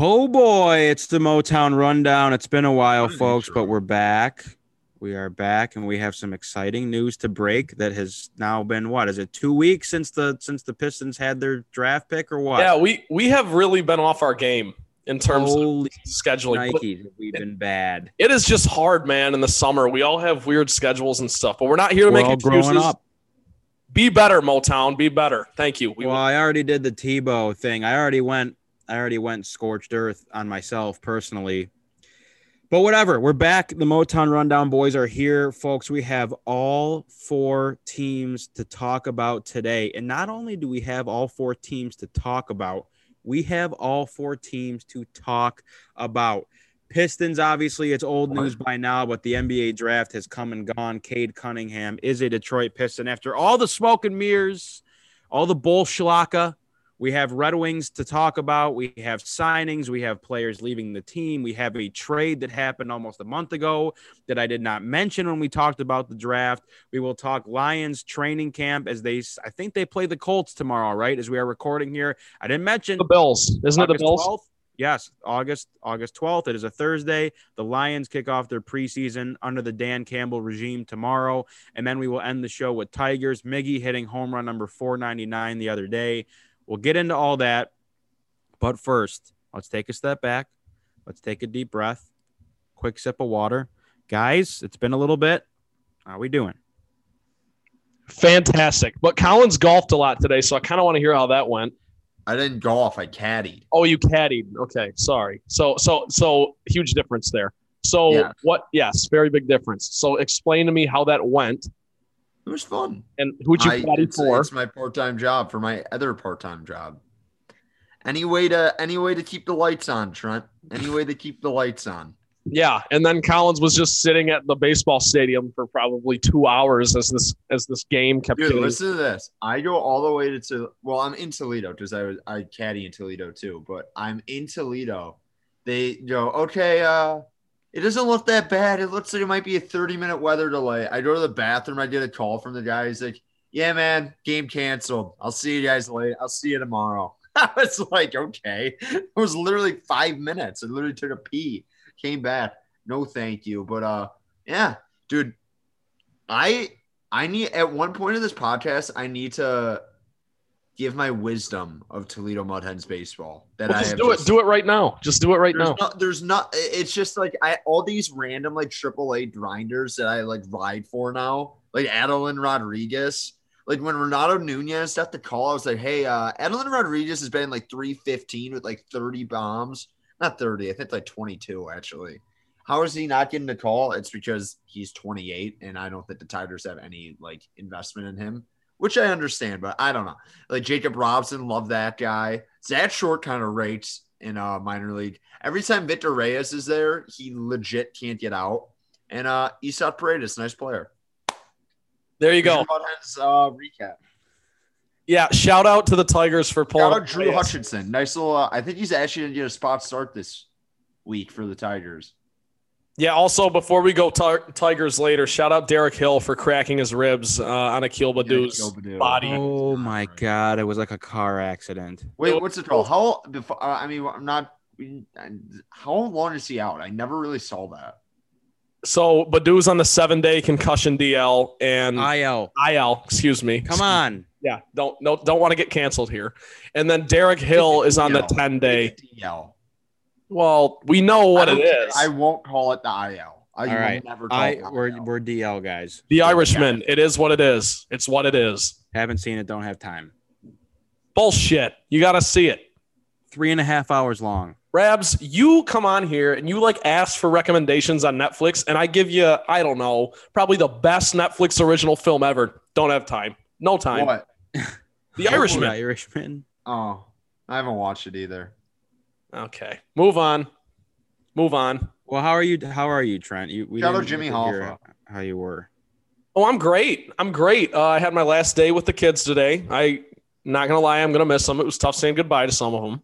Oh boy, it's the Motown rundown. It's been a while, folks, but we're back. We are back, and we have some exciting news to break. That has now been what is it? Two weeks since the since the Pistons had their draft pick, or what? Yeah, we we have really been off our game in terms Holy of scheduling. Nikes, we've been bad. It is just hard, man. In the summer, we all have weird schedules and stuff, but we're not here to We're make all excuses. up. Be better, Motown. Be better. Thank you. We well, I already did the Tebow thing. I already went. I already went scorched earth on myself personally. But whatever, we're back. The Motown Rundown boys are here, folks. We have all four teams to talk about today. And not only do we have all four teams to talk about, we have all four teams to talk about. Pistons, obviously, it's old news by now, but the NBA draft has come and gone. Cade Cunningham is a Detroit Piston. After all the smoke and mirrors, all the bullshilaka. We have Red Wings to talk about. We have signings. We have players leaving the team. We have a trade that happened almost a month ago that I did not mention when we talked about the draft. We will talk Lions training camp as they, I think they play the Colts tomorrow, right? As we are recording here. I didn't mention the Bills, isn't it? The Bills. 12th? Yes, August August 12th. It is a Thursday. The Lions kick off their preseason under the Dan Campbell regime tomorrow, and then we will end the show with Tigers. Miggy hitting home run number 499 the other day. We'll get into all that, but first, let's take a step back. Let's take a deep breath. Quick sip of water, guys. It's been a little bit. How are we doing? Fantastic. But Collins golfed a lot today, so I kind of want to hear how that went. I didn't golf. I caddied. Oh, you caddied. Okay, sorry. So so so huge difference there. So Yeah. what? Yes, very big difference. So explain to me how that went It was fun. and who'd you I- caddy it's, for? it's my part-time job for my other part-time job. Any way to any way to keep the lights on, Trent. Any way to keep the lights on. Yeah, and then Collins was just sitting at the baseball stadium for probably two hours as this as this game kept Dude, getting. listen to this. I go all the way to, to well, I'm in Toledo because I was I caddy in Toledo too, but I'm in Toledo. They go, okay, uh, it doesn't look that bad. It looks like it might be a 30 minute weather delay. I go to the bathroom, I get a call from the guy. He's like, Yeah, man, game canceled. I'll see you guys later. I'll see you tomorrow. I was like, okay. It was literally five minutes. I literally took a pee, came back. No, thank you. But uh, yeah, dude, I I need at one point in this podcast, I need to give my wisdom of Toledo Mud Hens baseball. That Well, I have do it. Do it right now. Just do it right there's now. not, there's not. It's just like I all these random like AAA grinders that I like ride for now, like Aderlin Rodriguez. Like when Renato Nunez got the call, I was like, "Hey, uh, Aderlin Rodriguez has been like 315 with like 30 bombs, not 30, I think like 22 actually. How is he not getting the call? It's because he's 28, and I don't think the Tigers have any like investment in him, which I understand, but I don't know. Like Jacob Robson, love that guy. Zach Short kind of rates in uh minor league. Every time Victor Reyes is there, he legit can't get out. And uh Isaac Paredes, nice player. There you go. Mudhens, uh recap. Yeah. Shout out to the Tigers for Shout out Drew Hutchison. Nice little uh, I think he's actually gonna get a spot start this week for the Tigers. Yeah. Also, before we go Ti- Tigers later, shout out Derek Hill for cracking his ribs uh, on Akil Baddoo's Akil body. Oh my God! It was like a car accident. Wait, what's the called? How before uh, I mean I'm not how long is he out? I never really saw that. So Baddoo's on the seven day concussion DL and IL. IL. Excuse me. Come on. Yeah. Don't no don't want to get canceled here. And then Derek Hill is on the ten day. DL. Well, we know what I it don't care. is. I won't call it the IL. I All will right. never call I it the we're IL. we're DL guys. the Irishman. It is what it is. It's what it is. Haven't seen it. Don't have time. Bullshit. You got to see it. Three and a half hours long. Rabs, you come on here and you like ask for recommendations on Netflix, and I give you, I don't know, probably the best Netflix original film ever. Don't have time. No time. What? The oh, Irishman. Irishman. Oh, I haven't watched it either. Okay. Move on. Move on. Well, how are you? How are you, Trent? You we Shout out Jimmy get to hear Hoffa. How you were? Oh, I'm great. I'm great. Uh, I had my last day with the kids today. I not gonna lie, I'm gonna miss them. It was tough saying goodbye to some of them.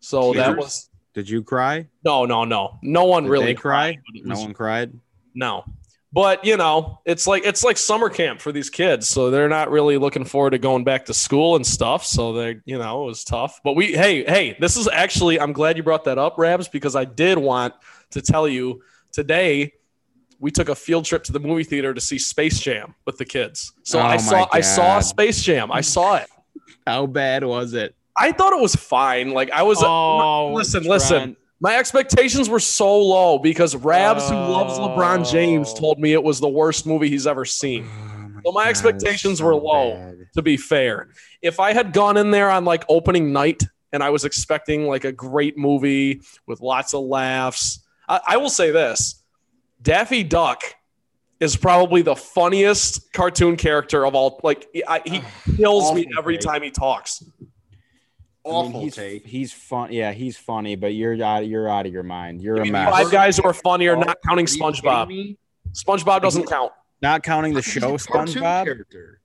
So that was Did you cry? no, no, no. No one Did really they cry? cried, No was- one cried. No. But you know, it's like it's like summer camp for these kids, so they're not really looking forward to going back to school and stuff. So they, you know, it was tough. But we, hey, hey, this is actually I'm glad you brought that up, Rabs, because I did want to tell you today we took a field trip to the movie theater to see Space Jam with the kids. So Oh I saw I saw Space Jam. I saw it. How bad was it? I thought it was fine. Like I was Oh, listen, listen. My expectations were so low because Rabs, who loves LeBron James, Oh. told me it was the worst movie he's ever seen. Oh so my God, expectations so were low. bad. To be fair, if I had gone in there on like opening night and I was expecting like a great movie with lots of laughs, I, I will say this: Daffy Duck is probably the funniest cartoon character of all. Like I, he oh, kills me every time he talks. I mean, Awful he's, take. He's fun. Yeah, he's funny, but you're out. You're out of your mind. You're a Give me mess. Five guys who are funnier, not counting SpongeBob. SpongeBob doesn't count. Not counting the He's a show cartoon SpongeBob. character.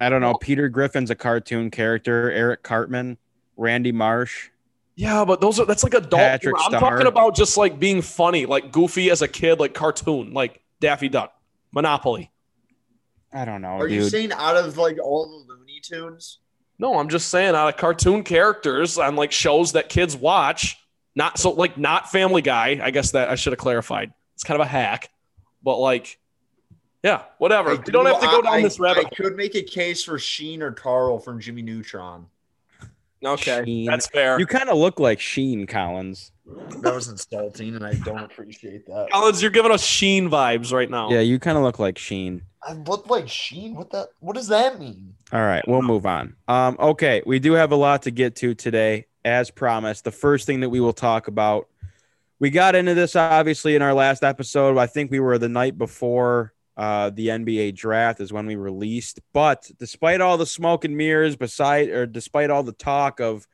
I don't know. Peter Griffin's a cartoon character. Eric Cartman, Randy Marsh. Yeah, but those are that's like adult. Patrick I'm Star. talking about just like being funny, like goofy as a kid, like cartoon, like Daffy Duck, Monopoly. I don't know, Are you saying out of like all the Looney Tunes? No, I'm just saying out of cartoon characters on like shows that kids watch. Not so like not Family Guy. I guess that I should have clarified. It's kind of a hack, but like, yeah, whatever. I you don't have to go down I- this rabbit. I could make a case for Sheen or Carl from Jimmy Neutron. Okay, Sheen. that's fair. you kind of look like Sheen Collins. That was insulting, and I don't appreciate that. Collins, you're giving us Sheen vibes right now. Yeah, you kind of look like Sheen. I look like Sheen. What that? What does that mean? All right, we'll move on. Um, okay, we do have a lot to get to today, as promised. The first thing that we will talk about, we got into this obviously in our last episode. I think we were the night before uh, the NBA draft is when we released. But despite all the smoke and mirrors, beside or despite all the talk of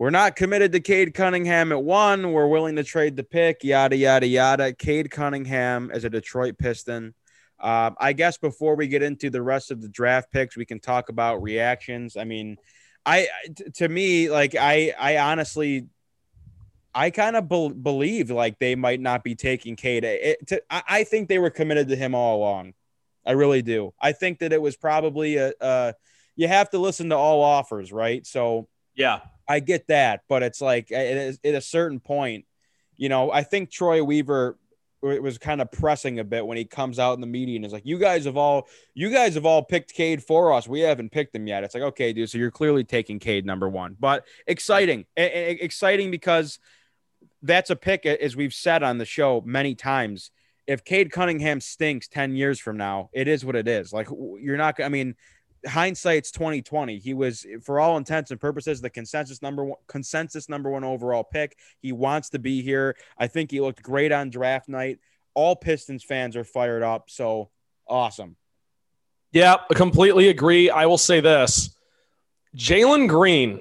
we're not committed to Cade Cunningham at one, we're willing to trade the pick, yada yada yada. Cade Cunningham as a Detroit Piston. Um, I guess before we get into the rest of the draft picks, we can talk about reactions. I mean, I to me, like I, I honestly, I kind of bel believe like they might not be taking Cade. It, to, I, I think they were committed to him all along. I really do. I think that it was probably a, uh, you have to listen to all offers, right? So yeah. I get that, but it's like at, a certain point, you know, I think Troy Weaver was kind of pressing a bit when he comes out in the media and is like, "You guys have all, you guys have all picked Cade for us. We haven't picked him yet." It's like, okay, dude, so you're clearly taking Cade number one, but exciting, exciting because that's a pick as we've said on the show many times. If Cade Cunningham stinks ten years from now, it is what it is. Like you're not. I mean, hindsight's 2020 he was for all intents and purposes the consensus number one consensus number one overall pick he wants to be here i think he looked great on draft night all pistons fans are fired up so awesome Yeah, I completely agree. I will say this Jalen Green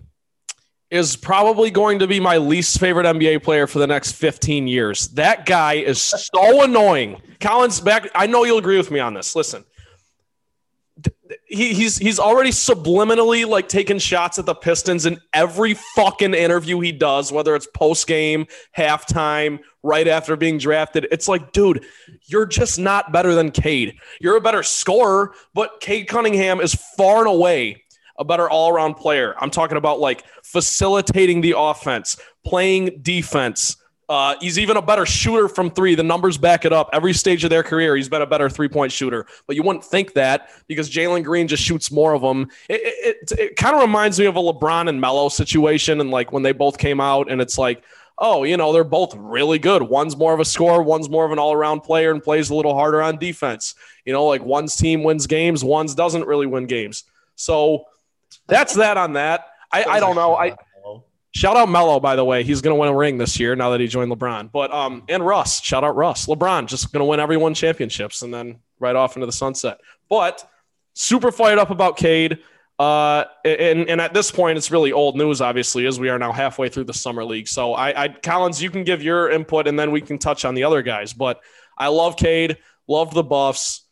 is probably going to be my least favorite NBA player for the next 15 years. That guy is so annoying. Collins, back. I know you'll agree with me on this. Listen, he, he's he's already subliminally like taking shots at the Pistons in every fucking interview he does, whether it's post game, halftime, right after being drafted. It's like, dude, you're just not better than Cade. You're a better scorer, but Cade Cunningham is far and away a better all around player. I'm talking about like facilitating the offense, playing defense. Uh, he's even a better shooter from three. The numbers back it up. Every stage of their career, he's been a better three point shooter. But you wouldn't think that because Jalen Green just shoots more of them. It, it, it, kind of reminds me of a LeBron and Melo situation. And like when they both came out, and it's like, oh, you know, they're both really good. One's more of a scorer, one's more of an all around player and plays a little harder on defense. You know, like one's team wins games, one's doesn't really win games. So that's that on that. I, I don't know. I shout out Melo, by the way. He's going to win a ring this year now that he joined LeBron. But um, and Russ, shout out Russ. LeBron just going to win every one championships and then right off into the sunset. But super fired up about Cade. Uh, and, and at this point, it's really old news, obviously, as we are now halfway through the summer league. So I, I Collins, you can give your input and then we can touch on the other guys. But I love Cade, love the Buffs,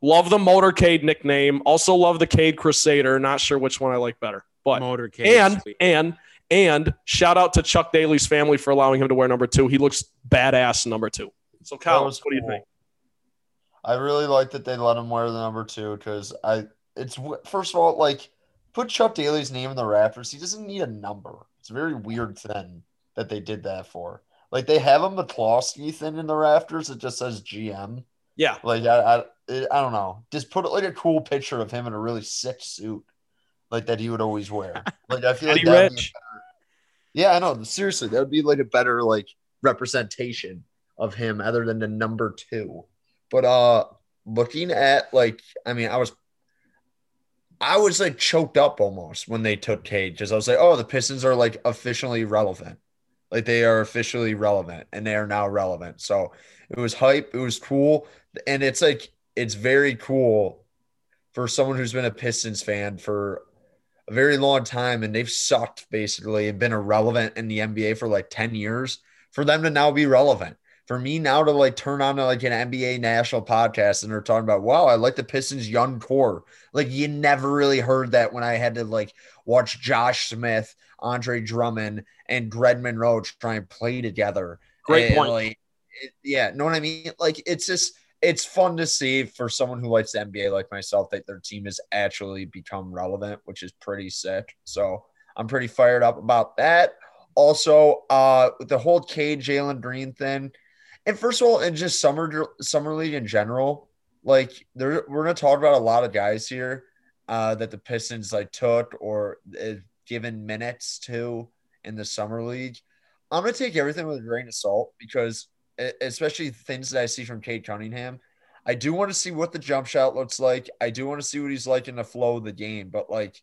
love the Motorcade nickname. Also love the Cade Crusader. Not sure which one I like better, but motorcade and sweet. and and shout out to Chuck Daly's family for allowing him to wear number two. He looks badass in number two. So, Collins, what do you think? I really like that they let him wear the number two because I it's first of all like put Chuck Daly's name in the Raptors. He doesn't need a number. It's a very weird thing that they did that for. Like they have a McCloskey thing in the rafters. It just says GM. Yeah. Like I, I I don't know. Just put like a cool picture of him in a really sick suit, like that he would always wear. Like I feel like Eddie that'd be Rich. better- Yeah, I know. Seriously, that would be like a better like representation of him other than the number two. But uh looking at like I mean, I was I was like choked up almost when they took Cade because I was like, oh, the Pistons are like officially relevant. Like they are officially relevant and they are now relevant. So it was hype. It was cool. And it's like, it's very cool for someone who's been a Pistons fan for a very long time and they've sucked basically and been irrelevant in the NBA for like 10 years for them to now be relevant. For me now to like turn on to like an NBA national podcast and they're talking about, wow, I like the Pistons young core. Like you never really heard that when I had to like watch Josh Smith, Andre Drummond, and Greg Monroe try and play together. Great And, point. Like, it- yeah, know what I mean? Like it's just it's fun to see for someone who likes the NBA like myself that their team has actually become relevant, which is pretty sick. So I'm pretty fired up about that. Also, uh, the whole K Jalen Green thing, and first of all, and just summer summer league in general, like there we're gonna talk about a lot of guys here uh, that the Pistons like took or uh, given minutes to in the summer league. I'm gonna take everything with a grain of salt because especially things that I see from Cade Cunningham. I do want to see what the jump shot looks like. I do want to see what he's like in the flow of the game, but like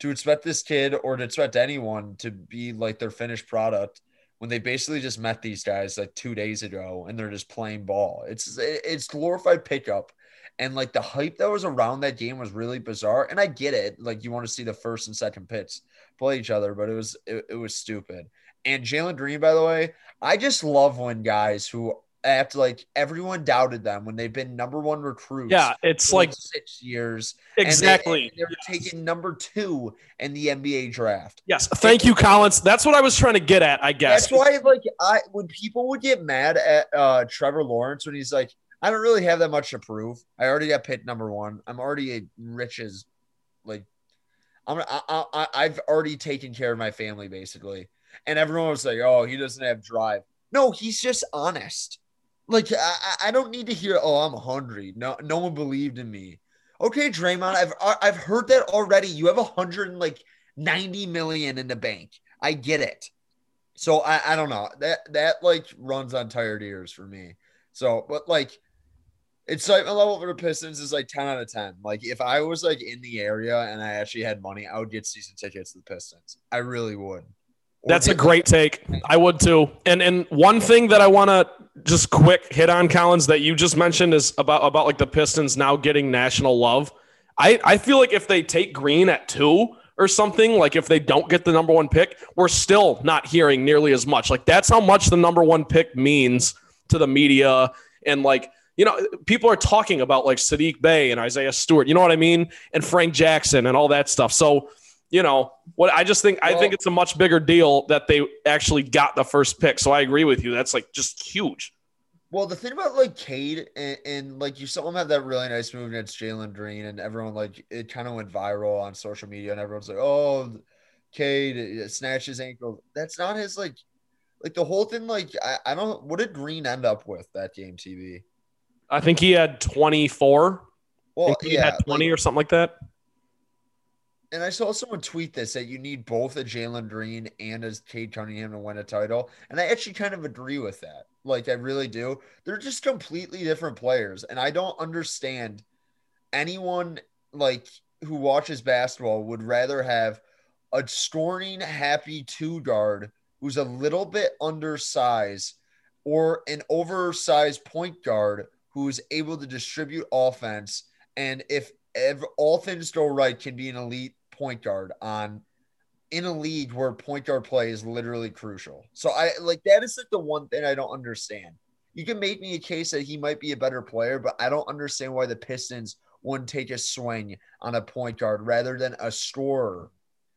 to expect this kid or to expect anyone to be like their finished product when they basically just met these guys like two days ago and they're just playing ball. It's it's glorified pickup. And like the hype that was around that game was really bizarre. And I get it. Like you want to see the first and second pitch play each other, but it was it, it was stupid. And Jalen Green, by the way, I just love when guys who after like everyone doubted them when they've been number one recruits. Yeah, it's like six years. exactly. and They, were taking number two in the NBA draft. Yes, thank you, Collins. That's what I was trying to get at. I guess. That's why, like, I when people would get mad at uh, Trevor Lawrence when he's like, I don't really have that much to prove. I already got picked number one. I'm already a rich as, like, I'm I, I I've already taken care of my family basically, and everyone was like, oh, he doesn't have drive. No, he's just honest. Like, I I- don't need to hear, oh, I'm hungry. No, no one believed in me. Okay, Draymond, I've uh, I've heard that already. You have a hundred and like ninety million in the bank. I get it. So I, I don't know that that like runs on tired ears for me. So, but like excitement level for the Pistons is like ten out of ten. Like if I was like in the area and I actually had money, I would get season tickets to the Pistons. I really would. That's a great take. I would too. And and one thing that I want to just quick hit on, Collins, that you just mentioned is about about like the Pistons now getting national love. I I feel like if they take Green at two or something, like if they don't get the number one pick, we're still not hearing nearly as much. Like that's how much the number one pick means to the media and like. You know, people are talking about like Saddiq Bey and Isaiah Stewart. You know what I mean? And Frank Jackson and all that stuff. So, you know what I just think I think it's a much bigger deal that they actually got the first pick. So I agree with you. That's like just huge. Well, the thing about like Cade and, and like you saw him have that really nice move against Jalen Green, and everyone like it kind of went viral on social media, and everyone's like, "Oh, Cade uh, snatched his ankle." That's not his like, like the whole thing. Like I, I don't. What did Green end up with that game? TV. I think he had 24. I Well, he yeah, had 20 like- or something like that. And I saw someone tweet this that you need both a Jalen Green and a Cade Cunningham to win a title, and I actually kind of agree with that. Like I really do. They're just completely different players, and I don't understand anyone like who watches basketball would rather have a scoring happy two guard who's a little bit undersized or an oversized point guard who's able to distribute offense and if ev- all things go right can be an elite point guard on in a league where point guard play is literally crucial. So I like that is like the one thing I don't understand. You can make me a case that he might be a better player, but I don't understand why the Pistons wouldn't take a swing on a point guard rather than a scorer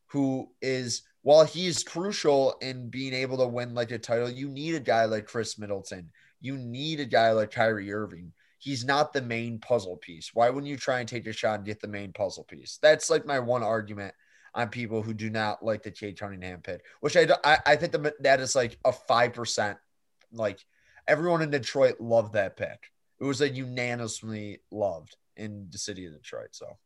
who is while he's crucial in being able to win like a title, you need a guy like Khris Middleton. You need a guy like Kyrie Irving. He's not the main puzzle piece. Why wouldn't you try and take a shot and get the main puzzle piece? That's like my one argument on people who do not like the Cade Cunningham pick, which I, I, I think the, that is like a 5%. Like everyone in Detroit loved that pick. It was unanimously loved in the city of Detroit. So,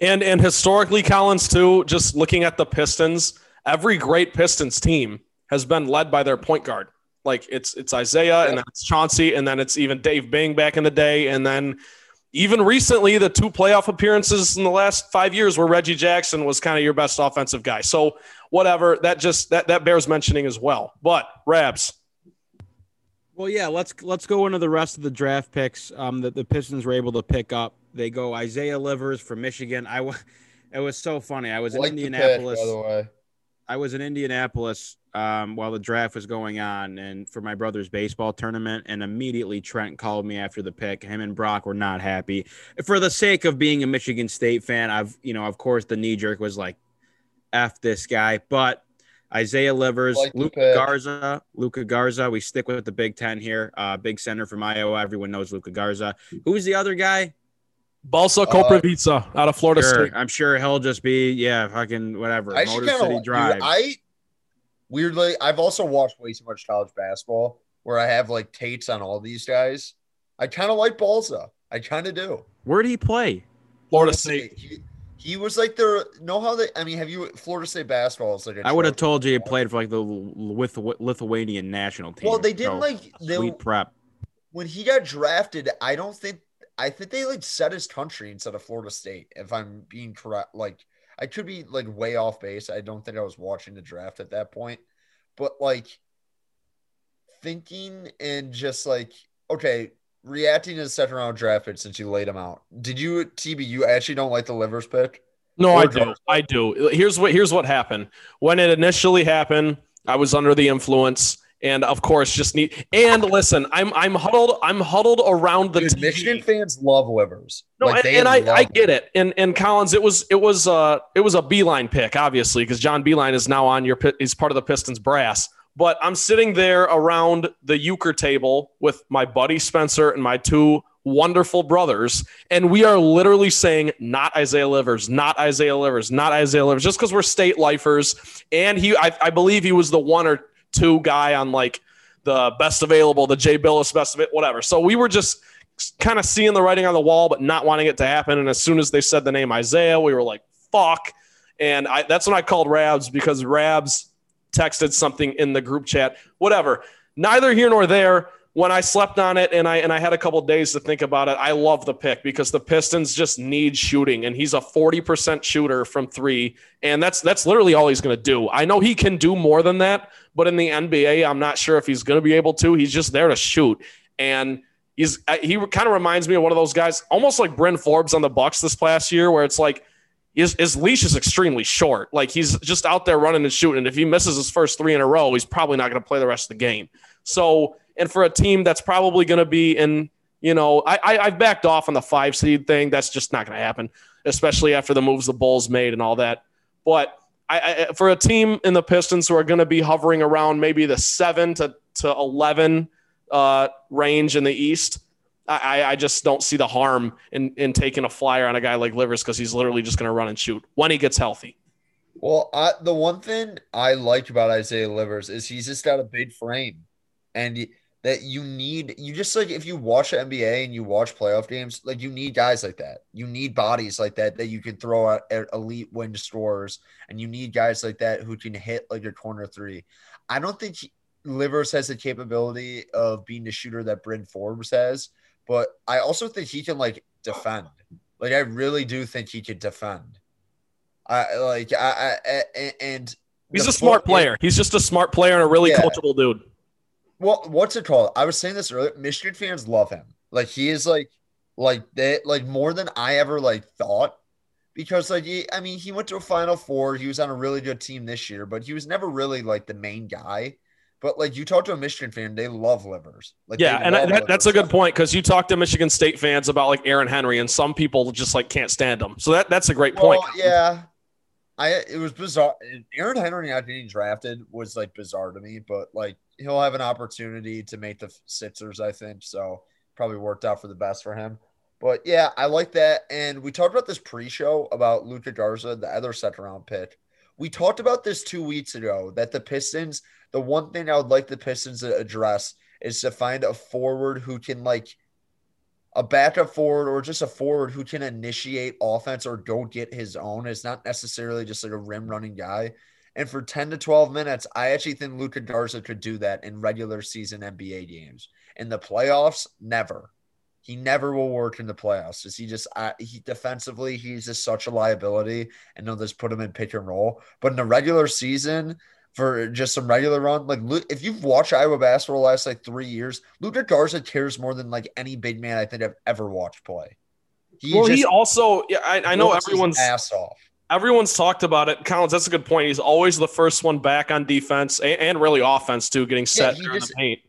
and, and historically, Collins, too, just looking at the Pistons, every great Pistons team has been led by their point guard. Like it's it's Isiah yeah. and then it's Chauncey and then it's even Dave Bing back in the day and then even recently the two playoff appearances in the last 5 years where Reggie Jackson was kind of your best offensive guy. So whatever, that just that that bears mentioning as well. But Rabs well, yeah, let's let's go into the rest of the draft picks um, that the Pistons were able to pick up. They go Isaiah Livers from Michigan. I was, it was so funny. I was in Indianapolis. Pick, by the way. I was in Indianapolis um, while the draft was going on, and for my brother's baseball tournament, and immediately Trent called me after the pick. Him and Brock were not happy. For the sake of being a Michigan State fan, I've you know, of course, the knee jerk was like, "F this guy," but Isaiah Livers, like Luka Garza, Luka Garza. We stick with the Big Ten here. Uh, big center from Iowa. Everyone knows Luka Garza. Who's the other guy? Balsa Koprivica uh, out of Florida sure. State. I'm sure he'll just be yeah, fucking whatever. I Motor City Drive. Dude, I weirdly, I've also watched way too much college basketball where I have like Tates on all these guys. I kind of like Balsa. I kind of do. Where did he play? Florida State. He, he was like the know how they. I mean, have you Florida State basketball is like. I would have told you he played for like the with Lithuanian national team. Well, they didn't so, like they, sweet prep. When he got drafted, I don't think I think they like set his country instead of Florida State. If I'm being correct, like I could be like way off base. I don't think I was watching the draft at that point, but like thinking and just like okay, reacting to the second round draft pick since you laid him out. Did you TB? You actually don't like the livers pick? No, or I do. I do. Here's what here's what happened. When it initially happened, I was under the influence and of course just need and listen i'm i'm huddled i'm huddled around the Dude, michigan fans love livers no like, and, and i i get it. and and collins it was it was uh it was a Beilein pick obviously because John Beilein is now on your he's part of the pistons brass. But i'm sitting there around the euchre table with my buddy spencer and my two wonderful brothers and we are literally saying not isaiah livers not isaiah livers not isaiah livers just because we're state lifers. And he I, I believe he was the one or two guy on like the best available, the Jay Bilas best of it, whatever. So we were just kind of seeing the writing on the wall, but not wanting it to happen. And as soon as they said the name Isaiah, we were like, fuck. And I, that's when I called Rabs because Rabs texted something in the group chat. Whatever. Neither here nor there when I slept on it and I and I had a couple days to think about it, I love the pick because the Pistons just need shooting and he's a 40% shooter from 3 and that's that's literally all he's going to do. I know he can do more than that, but in the NBA, I'm not sure if he's going to be able to. He's just there to shoot and he's he kind of reminds me of one of those guys almost like Bryn Forbes on the Bucks this past year where it's like his, his leash is extremely short. Like he's just out there running and shooting. And if he misses his first three in a row, he's probably not going to play the rest of the game. So and for a team that's probably going to be in, you know, I, I I've backed off on the five seed thing. That's just not going to happen, especially after the moves the Bulls made and all that. But I, I, for a team in the Pistons who are going to be hovering around maybe the seven to to eleven uh, range in the East, I, I just don't see the harm in in taking a flyer on a guy like Livers because he's literally just going to run and shoot when he gets healthy. Well, I, the one thing I like about Isaiah Livers is he's just got a big frame, and he, that you need you just like if you watch the NBA and you watch playoff games, like you need guys like that. You need bodies like that that you can throw out at elite win scores, and you need guys like that who can hit like a corner three. I don't think Livers has the capability of being the shooter that Bryn Forbes has, but I also think he can like defend. Like I really do think he can defend. I like I, I and he's a smart player. He's just a smart player and a really yeah. coachable dude well, what's it called? I was saying this earlier. Michigan fans love him. Like he is like, like they like more than I ever like thought. Because like he, I mean, he went to a Final Four. He was on a really good team this year, but he was never really like the main guy. But like you talk to a Michigan fan, they love livers. Like yeah, and that, that's a good point because you talk to Michigan State fans about like Aaron Henry, and some people just like can't stand him. So that that's a great well, point. Yeah, I it was bizarre. Aaron Henry not getting drafted was like bizarre to me, but like he'll have an opportunity to make the Sixers, I think. So probably worked out for the best for him. But yeah, I like that. And we talked about this pre-show about Luka Garza, the other second round pick. We talked about this two weeks ago that the Pistons, the one thing I would like the Pistons to address is to find a forward who can like a backup forward or just a forward who can initiate offense or go get his own. It's not necessarily just like a rim running guy. And for 10 to 12 minutes, I actually think Luka Garza could do that in regular season NBA games. In the playoffs, never. He never will work in the playoffs. Is he just uh, he defensively he's just such a liability, and they'll just put him in pick and roll. But in the regular season, for just some regular run. Like if you've watched Iowa basketball the last like three years, Luka Garza cares more than like any big man I think I've ever watched play. He well, he also, yeah, I, I know everyone's ass off. Everyone's talked about it. Collins, that's a good point. He's always the first one back on defense and, and really offense too, getting set yeah, in the paint.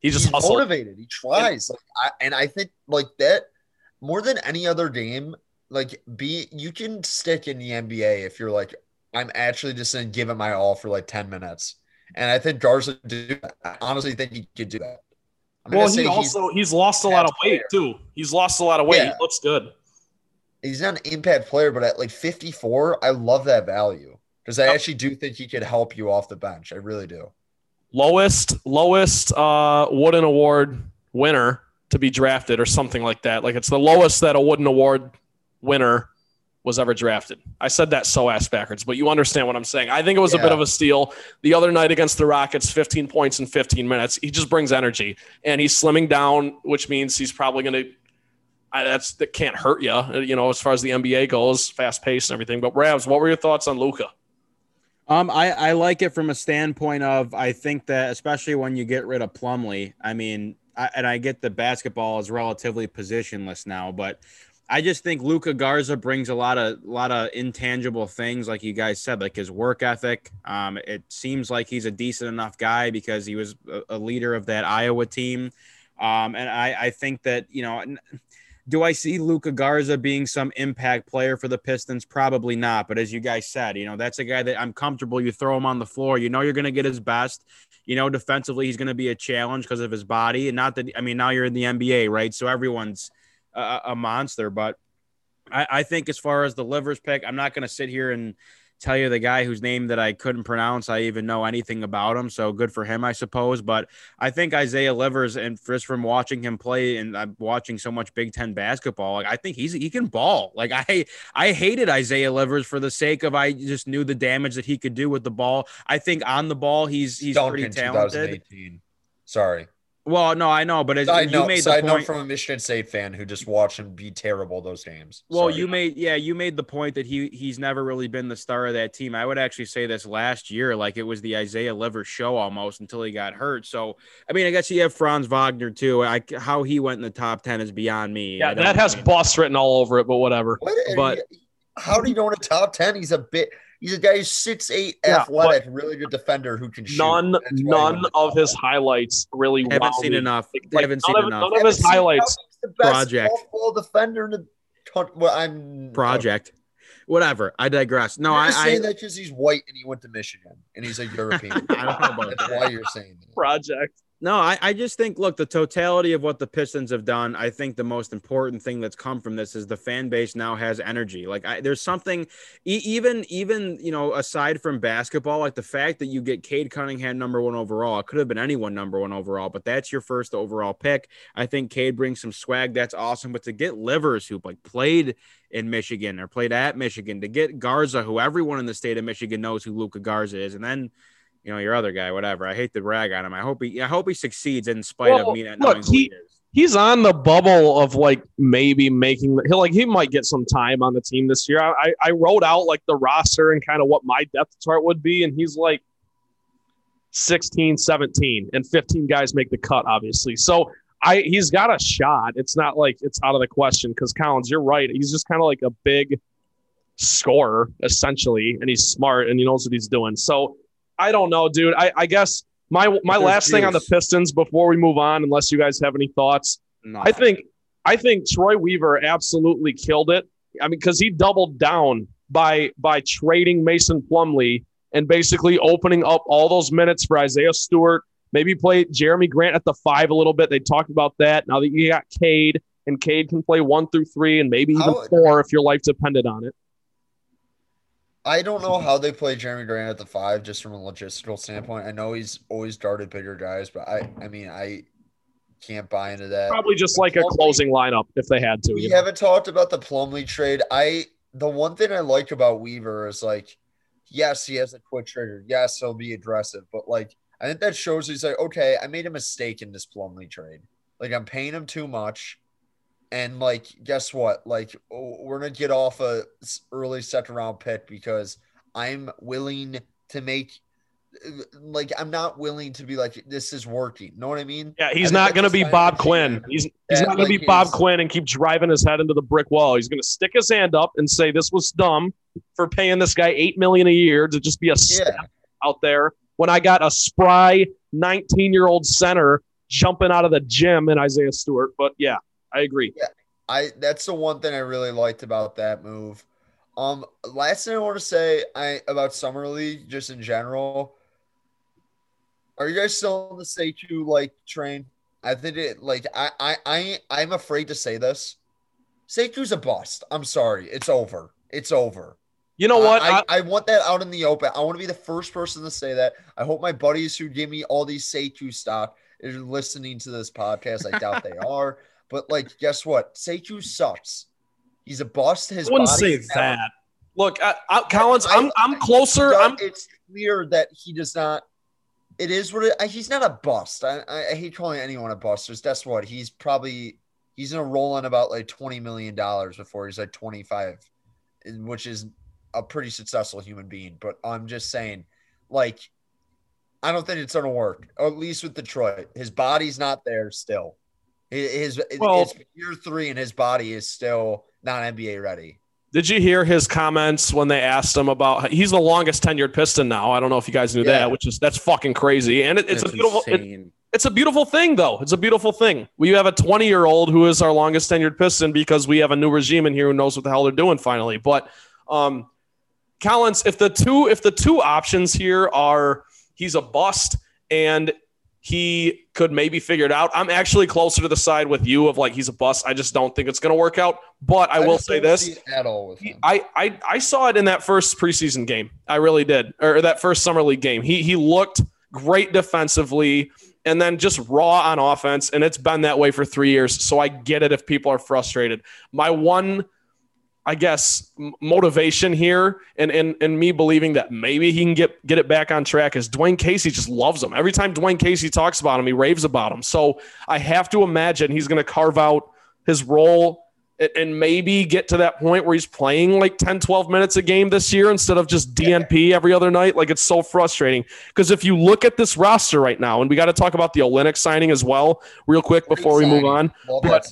He just he's motivated. He tries, like, I, and I think like that more than any other game. Like, be you can stick in the NBA if you're like I'm actually just to give it my all for like 10 minutes. And I think Garza do that. I honestly think he could do that. I'm well, he also he's, he's lost a lot of weight player. too. He's lost a lot of weight. Yeah. He looks good. He's not an impact player, but at like 54, I love that value because I actually do think he could help you off the bench. I really do. Lowest, lowest uh, Wooden Award winner to be drafted or something like that. Like it's the lowest that a Wooden Award winner was ever drafted. I said that so ass backwards, but you understand what I'm saying. I think it was yeah. a bit of a steal. The other night against the Rockets, 15 points in 15 minutes. He just brings energy, and he's slimming down, which means he's probably going to. That's that can't hurt you, you know, as far as the NBA goes, fast pace and everything. But Ravs, what were your thoughts on Luka? Um, I, I like it from a standpoint of I think that especially when you get rid of Plumlee, I mean, I, and I get the basketball is relatively positionless now, but I just think Luka Garza brings a lot of a lot of intangible things, like you guys said, like his work ethic. Um, it seems like he's a decent enough guy because he was a, a leader of that Iowa team, um, and I, I think that you know. Do I see Luka Garza being some impact player for the Pistons? Probably not. But as you guys said, you know, that's a guy that I'm comfortable. You throw him on the floor, you know, you're going to get his best. You know, defensively, he's going to be a challenge because of his body. And not that, I mean, now you're in the NBA, right? So everyone's a, a monster. But I, I, think as far as the livers pick, I'm not going to sit here and tell you the guy whose name that I couldn't pronounce. I even know anything about him. So good for him, I suppose. But I think Isaiah Livers, and just from watching him play, and I'm watching so much Big Ten basketball, like I think he's he can ball. Like I I hated Isaiah Livers for the sake of I just knew the damage that he could do with the ball. I think on the ball he's he's Duncan pretty talented. Sorry. Well, no, I know, but as side you note, made the side point, note from a Michigan State fan who just watched him be terrible those games. Well, Sorry. you made yeah, you made the point that he he's never really been the star of that team. I would actually say this last year, like it was the Isaiah Lever show almost until he got hurt. So I mean, I guess you have Franz Wagner too. I, how he went in the top ten is beyond me. Yeah, that has boss written all over it, but whatever. What, but how do you go in the top ten? He's a bit. He's a guy who's six eight, yeah, athletic, really good defender who can shoot. None, none of his highlights really. Haven't seen enough. Like, haven't seen of, enough. None of his highlights. Project. defender in the. Well, I'm project. Whatever. I digress. No, I say that because he's white and he went to Michigan and he's a European. I don't know about That's that. why you're saying that. Project. No, I, I just think, look, the totality of what the Pistons have done, I think the most important thing that's come from this is the fan base now has energy. Like, I, there's something, e- even, even, you know, aside from basketball, like the fact that you get Cade Cunningham number one overall, it could have been anyone number one overall, but that's your first overall pick. I think Cade brings some swag. That's awesome. But to get Livers, who like played in Michigan or played at Michigan, to get Garza, who everyone in the state of Michigan knows who Luka Garza is, and then, you know, your other guy, whatever. I hate to rag on him. I hope he, I hope he succeeds in spite well, of me not knowing look, he, he He's on the bubble of like maybe making he like he might get some time on the team this year. I, I wrote out like the roster and kind of what my depth chart would be, and he's like 16, 17, and 15 guys make the cut, obviously. So I he's got a shot. It's not like it's out of the question because Collins, you're right. He's just kind of like a big scorer essentially, and he's smart and he knows what he's doing. So I don't know, dude. I, I guess my my last juice. thing on the Pistons before we move on, unless you guys have any thoughts, I think I think Troy Weaver absolutely killed it. I mean, because he doubled down by by trading Mason Plumlee and basically opening up all those minutes for Isaiah Stewart Maybe play Jerami Grant at the five a little bit. They talked about that. Now that you got Cade, and Cade can play one through three and maybe even How- four if your life depended on it. I don't know how they play Jerami Grant at the five, just from a logistical standpoint. I know he's always darted bigger guys, but I, I mean, I can't buy into that. Probably just like a closing lineup if they had to. We you know? haven't talked about the Plumlee trade. I the one thing I like about Weaver is like, yes, he has a quick trigger. Yes, he'll be aggressive, but like, I think that shows he's like, okay, I made a mistake in this Plumlee trade. Like, I'm paying him too much, and like, guess what? Like, we're gonna get off a early second round pick because I'm willing to make. Uh, like I'm not willing to be like this is working. Know what I mean? Yeah, he's not going to be Bob Quinn. He's he's not going to like, be Bob Quinn and keep driving his head into the brick wall. He's going to stick his hand up and say this was dumb for paying this guy eight million a year to just be a Yeah. out there when I got a spry 19 year old center jumping out of the gym in Isaiah Stewart. But yeah, I agree. I that's the one thing I really liked about that move. Um, last thing I want to say I about summer league just in general. Are you guys still on the Sekou like train? I think it like I I I I'm afraid to say this. Sekou's a bust. I'm sorry. It's over. It's over. You know what? I, I, I, want that out in the open. I want to be the first person to say that. I hope my buddies who give me all these Sekou stock are listening to this podcast. I doubt they are. But like, guess what? Sekou sucks. He's a bust. His I wouldn't say never- that. Look, I, I, Collins, I- I'm I'm closer. I'm it's clear that he does not. It is what it, he's not a bust. I, I, I hate calling anyone a bust. Just that's what he's probably he's gonna roll on about like twenty million dollars before he's like twenty five, which is a pretty successful human being. But I'm just saying, like, I don't think it's gonna work. At least with Detroit, his body's not there still. His, his Well- it's year three and his body is still not NBA ready. Did you hear his comments when they asked him about? He's the longest tenured Piston now. I don't know if you guys knew Yeah. that, which is that's fucking crazy. And it, it's That's a beautiful. it- it's a beautiful thing, though. It's a beautiful thing. We have a 20 year old who is our longest tenured Piston because we have a new regime in here who knows what the hell they're doing finally. But, um, Collins, if the two if the two options here are he's a bust and he could maybe figure it out, I'm actually closer to the side with you of like he's a bust. I just don't think it's going to work out. But I, will say this. at all with him. I, I I saw it in that first preseason game. I really did, or that first summer league game. He he looked great defensively, and then just raw on offense. And it's been that way for three years. So I get it if people are frustrated. My one, I guess, motivation here, and and and me believing that maybe he can get get it back on track is Dwane Casey just loves him. Every time Dwane Casey talks about him, he raves about him. So I have to imagine he's going to carve out his role and- and maybe get to that point where he's playing like 10, 12 minutes a game this year instead of just DNP every other night. Like it's so frustrating. Because if you look at this roster right now, and we got to talk about the Olynyk signing as well, real quick before we move on. Love but-.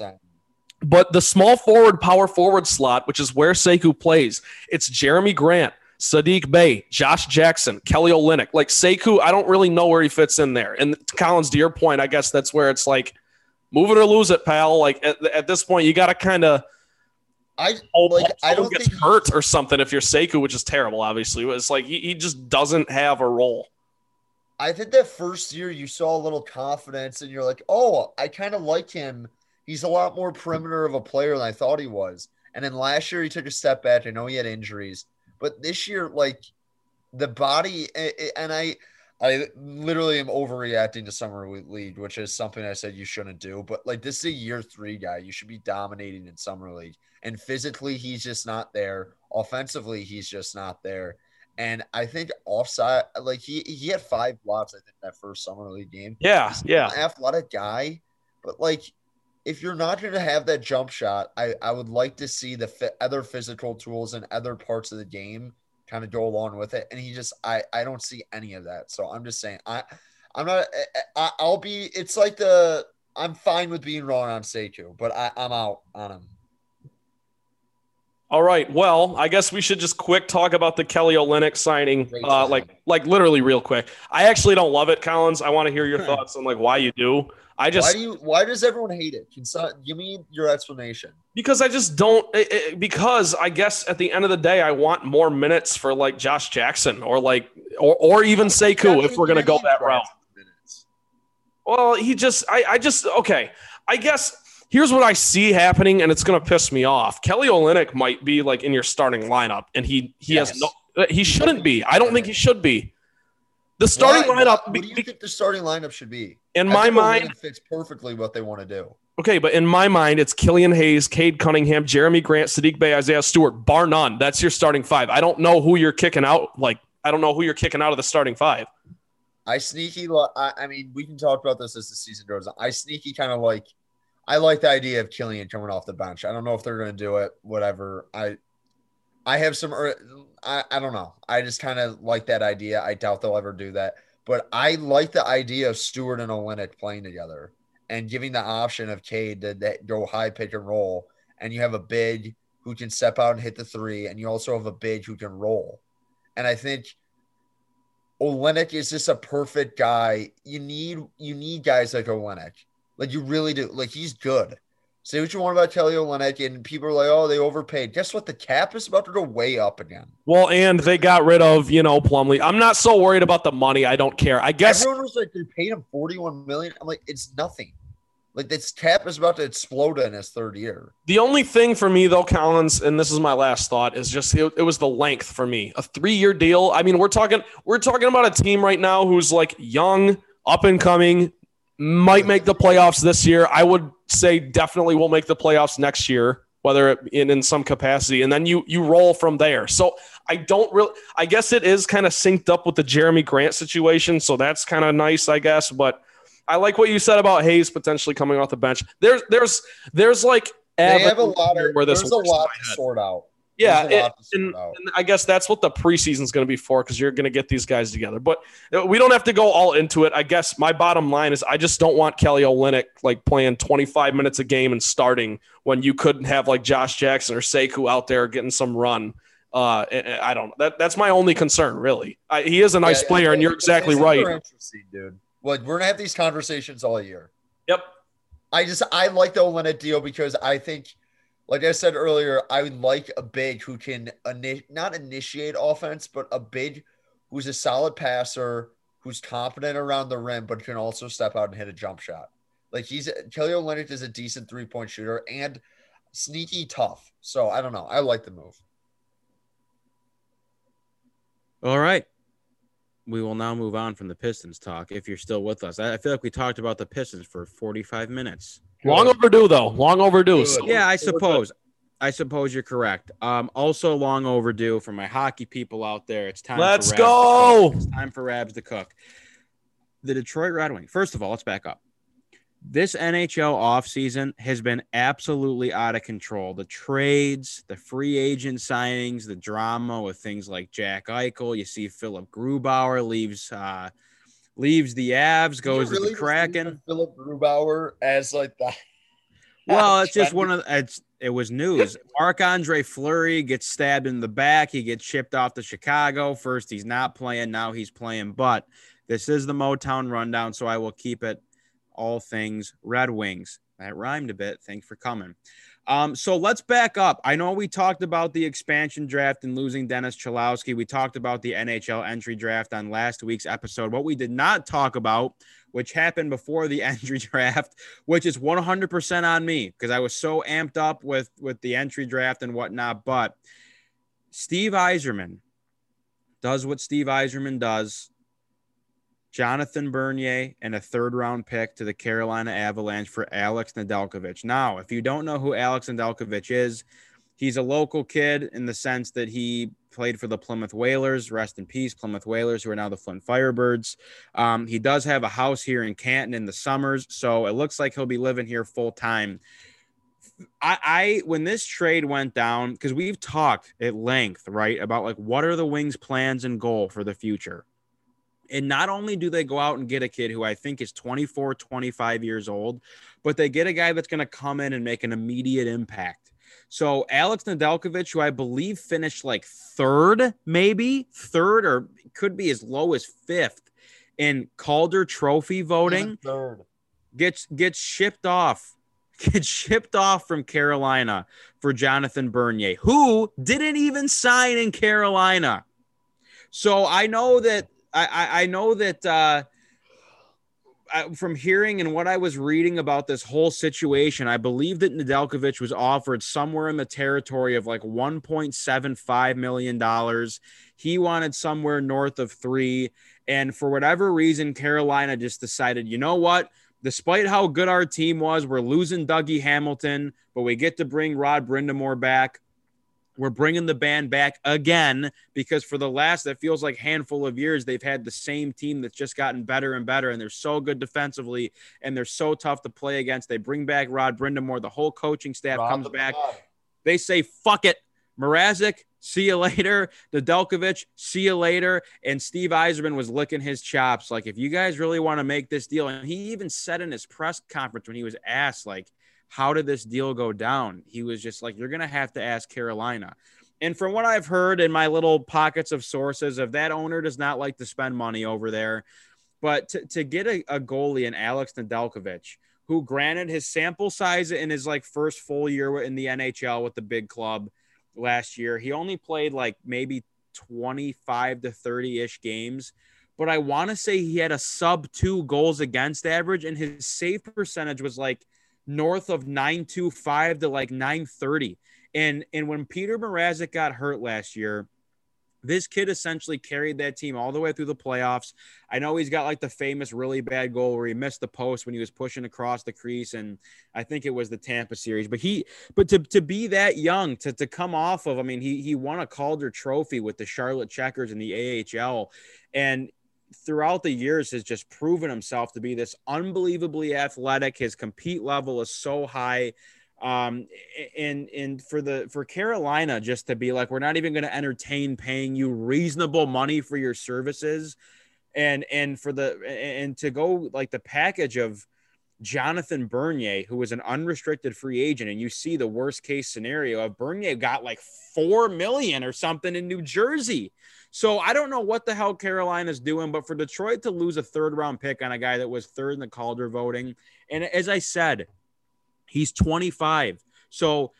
But the small forward, power forward slot, which is where Sekou plays, it's Jerami Grant, Saddiq Bey, Josh Jackson, Kelly Olynyk. Like Sekou, I don't really know where he fits in there. And Collins, to your point, I guess that's where it's like, move it or lose it, pal. Like at, at this point, you got to kind of I Like, I don't gets think hurt or something if you're Sekou, which is terrible. Obviously, it's like he, he just doesn't have a role. I think that first year you saw a little confidence and you're like, oh, I kind of like him. He's a lot more perimeter of a player than I thought he was. And then last year he took a step back. I know he had injuries, but this year, like the body, and I, I literally am overreacting to summer league, which is something I said you shouldn't do. But like this is a year three guy. You should be dominating in summer league. And physically, he's just not there. Offensively, he's just not there. And I think offside, like he he had five blocks. I think that first summer league game. Yeah, He's yeah. athletic guy, but like if you're not going to have that jump shot, I I would like to see the fi- other physical tools and other parts of the game kind of go along with it. And he just I I don't see any of that. So I'm just saying I I'm not I, I'll be. It's like the I'm fine with being wrong on Sekou, but I I'm out on him. All right. Well, I guess we should just quick talk about the Kelly Olynyk signing, uh, like like literally real quick. I actually don't love it, Collins. I want to hear your thoughts on like why you do. I just why do you? Why does everyone hate it? Give me your explanation. because I just don't eh, eh, because I guess at the end of the day I want more minutes for like Josh Jackson or like or or even Sekou if we're gonna go that route. Minutes. Well, he just, I, I just, okay. I guess here's what I see happening, and it's going to piss me off. Kelly Olynyk might be like in your starting lineup, and he he Yes. has no, he shouldn't be. I don't think he should be. The starting Why? lineup, What do you think the starting lineup should be? in my mind, Olynyk fits perfectly what they want to do. okay, but in my mind, it's Killian Hayes, Cade Cunningham, Jerami Grant, Saddiq Bey, Isaiah Stewart, bar none. That's your starting five. I don't know who you're kicking out. Like, I don't know who you're kicking out of the starting five. I sneaky. I, I mean, we can talk about this as the season goes on. I sneaky kind of like. I like the idea of Killian coming off the bench. I don't know if they're going to do it. Whatever. I. I have some. I, I don't know. I just kind of like that idea. I doubt they'll ever do that. But I like the idea of Stewart and Olynyk playing together and giving the option of Cade to that go high pick and roll. And you have a big who can step out and hit the three, and you also have a big who can roll. And I think Olynyk is just a perfect guy. You need you need guys like Olynyk. Like you really do. Like he's good. Say what you want about Olynyk, and people are like, "Oh, they overpaid." Guess what? The cap is about to go way up again. Well, and they got rid of, you know, Plumlee. I'm not so worried about the money. I don't care. I guess Everyone was like, "They paid him forty-one million. I'm like, "It's nothing." Like this cap is about to explode in his third year. The only thing for me, though, Collins, and this is my last thought, is just it, it was the length for me. A three-year deal. I mean, we're talking we're talking about a team right now who's like young, up and coming, might make the playoffs this year. I would say definitely will make the playoffs next year, whether it, in in some capacity, and then you you roll from there. So I don't really. I guess it is kind of synced up with the Jerami Grant situation, so that's kind of nice, I guess, but. I like what you said about Hayes potentially coming off the bench. There's, there's, there's like They have a lot of. where this there's a lot to head. sort out. Yeah, There's a lot to sort and, and I guess that's what the preseason is going to be for because you're going to get these guys together. But uh, we don't have to go all into it. I guess my bottom line is I just don't want Kelly Olynyk like playing 25 minutes a game and starting when you couldn't have like Josh Jackson or Sekou out there getting some run. Uh, I don't. That that's my only concern, really. I, he is a nice Yeah, player, and you're exactly right. dude. Like we're gonna have these conversations all year. Yep. I just I like the Olynyk deal because I think, like I said earlier, I would like a big who can ini- not initiate offense, but a big who's a solid passer, who's confident around the rim, but can also step out and hit a jump shot. Like he's Kelly Olynyk is a decent three point shooter and sneaky tough. So I don't know. I like the move. All right. We will now move on from the Pistons talk if you're still with us. I I feel like we talked about the Pistons for 45 minutes. Long overdue, though. Long overdue. So- Yeah, I so we're good. suppose. I suppose you're correct. Um, also long overdue for my hockey people out there. It's time. Let's for go. It's time for Rabs to cook. The Detroit Red Wings. First of all, let's back up. This NHL offseason has been absolutely out of control. The trades, the free agent signings, the drama with things like Jack Eichel. You see Philip Grubauer leaves uh, leaves the Avs, goes you to the Kraken. Philip Grubauer as like the Well, it's just one of the, it's it was news. Marc Andre Fleury gets stabbed in the back. He gets shipped off to Chicago. First, he's not playing. Now he's playing. But this is the Motown rundown, so I will keep it all things Red Wings. That rhymed a bit. Thanks for coming. Um, so let's back up. I know we talked about the expansion draft and losing Dennis Cholowski. We talked about the NHL entry draft on last week's episode. What we did not talk about, which happened before the entry draft, which is 100% on me because I was so amped up with with the entry draft and whatnot. But Steve Yzerman does what Steve Yzerman does. Jonathan Bernier and a third round pick to the Carolina Avalanche for Alex Nedeljkovic. Now, if you don't know who Alex Nedeljkovic is, he's a local kid in the sense that he played for the Plymouth Whalers. Rest in peace, Plymouth Whalers, who are now the Flint Firebirds. Um, he does have a house here in Canton in the summers, so it looks like he'll be living here full time. I, I when this trade went down because we've talked at length, right, about like what are the Wings' plans and goal for the future. And not only do they go out and get a kid who I think is 24, 25 years old, but they get a guy that's going to come in and make an immediate impact. So Alex Nedeljkovic, who I believe finished like third, maybe third, or could be as low as fifth in Calder Trophy voting, third. gets gets shipped off, gets shipped off from Carolina for Jonathan Bernier, who didn't even sign in Carolina. So I know that I, I, know that uh, I, from hearing and what I was reading about this whole situation, I believe that Nedeljkovic was offered somewhere in the territory of like 1.75 million dollars. He wanted somewhere north of three, and for whatever reason, Carolina just decided, you know what? Despite how good our team was, we're losing Dougie Hamilton, but we get to bring Rod Brind'Amour back we're bringing the band back again because for the last that feels like handful of years they've had the same team that's just gotten better and better and they're so good defensively and they're so tough to play against they bring back rod brind'amour the whole coaching staff Rob comes back they say fuck it Mrazek, see you later. Nedeljkovic, see you later. And Steve Yzerman was licking his chops. Like, if you guys really want to make this deal, and he even said in his press conference when he was asked, like, how did this deal go down? He was just like, you're going to have to ask Carolina. And from what I've heard in my little pockets of sources, of that owner does not like to spend money over there. But to, to get a, a goalie in Alex Nedeljkovic, who granted his sample size in his like first full year in the NHL with the big club last year, he only played like maybe 25 to 30 ish games. But I want to say he had a sub two goals against average, and his save percentage was like north of 925 to like 930. And and when Peter Mrazek got hurt last year, this kid essentially carried that team all the way through the playoffs. I know he's got like the famous really bad goal where he missed the post when he was pushing across the crease, and I think it was the Tampa series. But he, but to, to be that young, to, to come off of, I mean, he he won a Calder Trophy with the Charlotte Checkers in the AHL, and throughout the years has just proven himself to be this unbelievably athletic. His compete level is so high. Um, and and for the for Carolina just to be like, we're not even going to entertain paying you reasonable money for your services, and and for the and to go like the package of Jonathan Bernier, who was an unrestricted free agent, and you see the worst case scenario of Bernier got like four million or something in New Jersey. So I don't know what the hell Carolina's doing, but for Detroit to lose a third round pick on a guy that was third in the Calder voting, and as I said, he's 25. So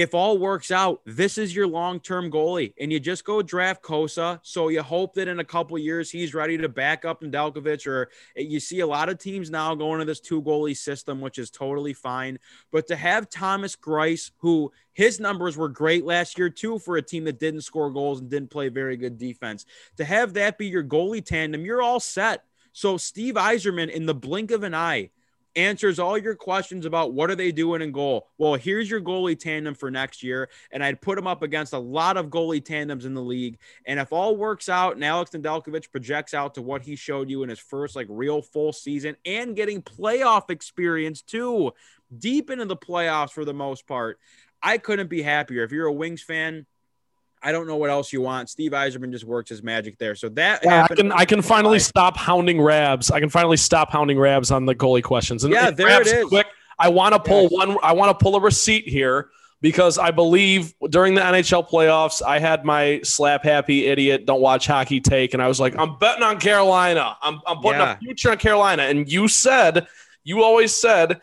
if all works out, this is your long-term goalie, and you just go draft Cossa. So you hope that in a couple years he's ready to back up Nedeljkovic. Or eh, you see a lot of teams now going to this two goalie system, which is totally fine. But to have Thomas Greiss, who his numbers were great last year too for a team that didn't score goals and didn't play very good defense, to have that be your goalie tandem, you're all set. So Steve Yzerman, in the blink of an eye answers all your questions about what are they doing in goal. Well, here's your goalie tandem for next year, and I'd put him up against a lot of goalie tandems in the league. And if all works out, and Alex Nedeljkovic projects out to what he showed you in his first like real full season, and getting playoff experience too, deep into the playoffs for the most part, I couldn't be happier. If you're a Wings fan, I don't know what else you want. Steve Yzerman just works his magic there. So that yeah, I can I can finally stop hounding Rabs. I can finally stop hounding Rabs on the goalie questions. And, yeah, there Rabs, it is. Quick, I want to pull yes. one. I want to pull a receipt here because I believe during the NHL playoffs, I had my slap happy idiot don't watch hockey take, and I was like, I'm betting on Carolina. I'm I'm putting yeah. a future on Carolina. And you said you always said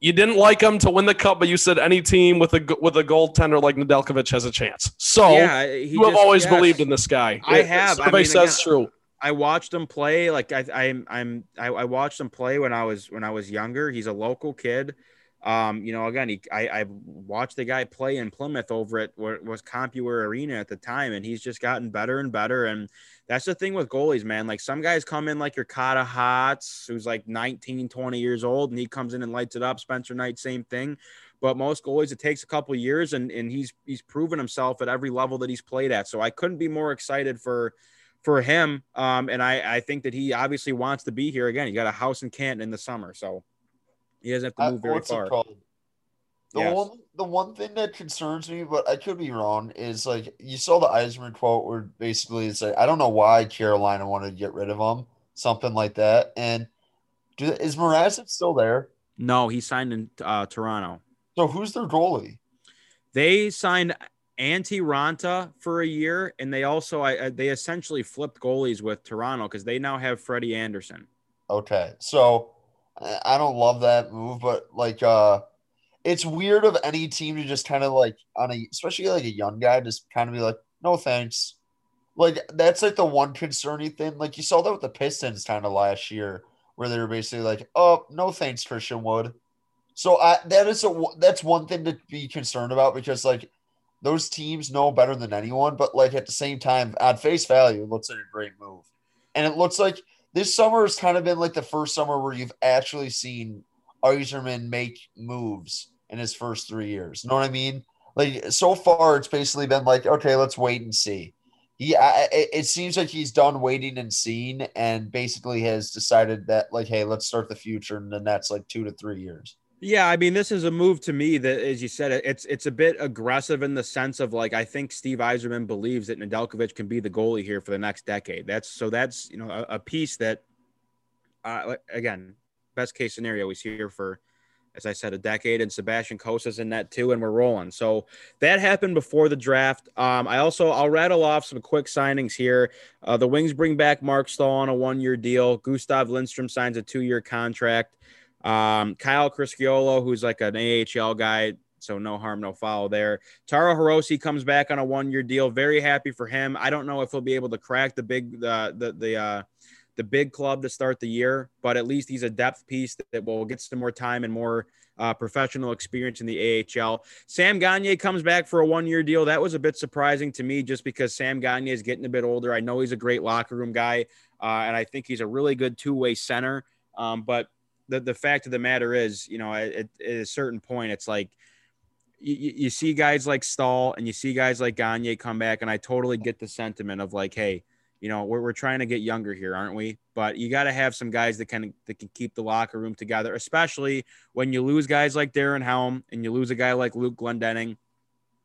you didn't like him to win the cup, but you said any team with a with a goaltender like Nedeljkovic has a chance. So yeah, you have always yes. believed in this guy. I have. Survey I mean, says again, true. I watched him play. Like I, I I'm I, I watched him play when I was when I was younger. He's a local kid. Um, you know, again, he, I, I watched the guy play in Plymouth over at what was Compuware Arena at the time, and he's just gotten better and better. And that's the thing with goalies, man. Like some guys come in like your Carter Hotz, who's like 19, 20 years old, and he comes in and lights it up. Spencer Knight, same thing. But most goalies, it takes a couple years, and and he's he's proven himself at every level that he's played at. So I couldn't be more excited for for him. Um, and I I think that he obviously wants to be here again. He got a house in Canton in the summer, so he doesn't have to move very far. The yes. one the one thing that concerns me, but I could be wrong, is like you saw the Yzerman quote where basically it's like I don't know why Carolina wanted to get rid of him, something like that. And do, is Mrazek still there? No, he signed in uh, Toronto. So who's their goalie? They signed Antti Raanta for a year, and they also I, they essentially flipped goalies with Toronto because they now have Freddie Andersen. Okay, so I don't love that move, but like uh it's weird of any team to just kind of like on a especially like a young guy just kind of be like no thanks. Like that's like the one concerning thing like you saw that with the pistons kind of last year where they were basically like, "Oh, no thanks, Christian Wood." So I, that is a that's one thing to be concerned about because like those teams know better than anyone, but like at the same time, at face value, it looks like a great move, and it looks like this summer has kind of been like the first summer where you've actually seen Yzerman make moves in his first three years. You know what I mean? Like so far, it's basically been like, okay, let's wait and see. He, I, it seems like he's done waiting and seeing, and basically has decided that like, hey, let's start the future and the next like two to three years. Yeah, I mean, this is a move to me that, as you said, it's it's a bit aggressive in the sense of like I think Steve Yzerman believes that Nedeljkovic can be the goalie here for the next decade. That's so that's you know a, a piece that, uh, again, best case scenario, he's here for, as I said, a decade, and Sebastian Cossa's in that too, and we're rolling. So that happened before the draft. Um, I also I'll rattle off some quick signings here. Uh, the Wings bring back Mark Staal on a one-year deal. Gustav Lindstrom signs a two-year contract. Um, Kyle Criscuolo, who's like an AHL guy, so no harm, no foul there. Taro Hirose comes back on a one-year deal. Very happy for him. I don't know if he'll be able to crack the big the the uh, the big club to start the year, but at least he's a depth piece that will get some more time and more uh, professional experience in the AHL. Sam Gagne comes back for a one-year deal. That was a bit surprising to me, just because Sam Gagne is getting a bit older. I know he's a great locker room guy, uh, and I think he's a really good two-way center. Um, but the, the fact of the matter is, you know, at, at a certain point, it's like you, you see guys like Staal and you see guys like Gagne come back, and I totally get the sentiment of like, hey, you know, we're, we're trying to get younger here, aren't we? But you got to have some guys that can that can keep the locker room together, especially when you lose guys like Darren Helm and you lose a guy like Luke Glendening.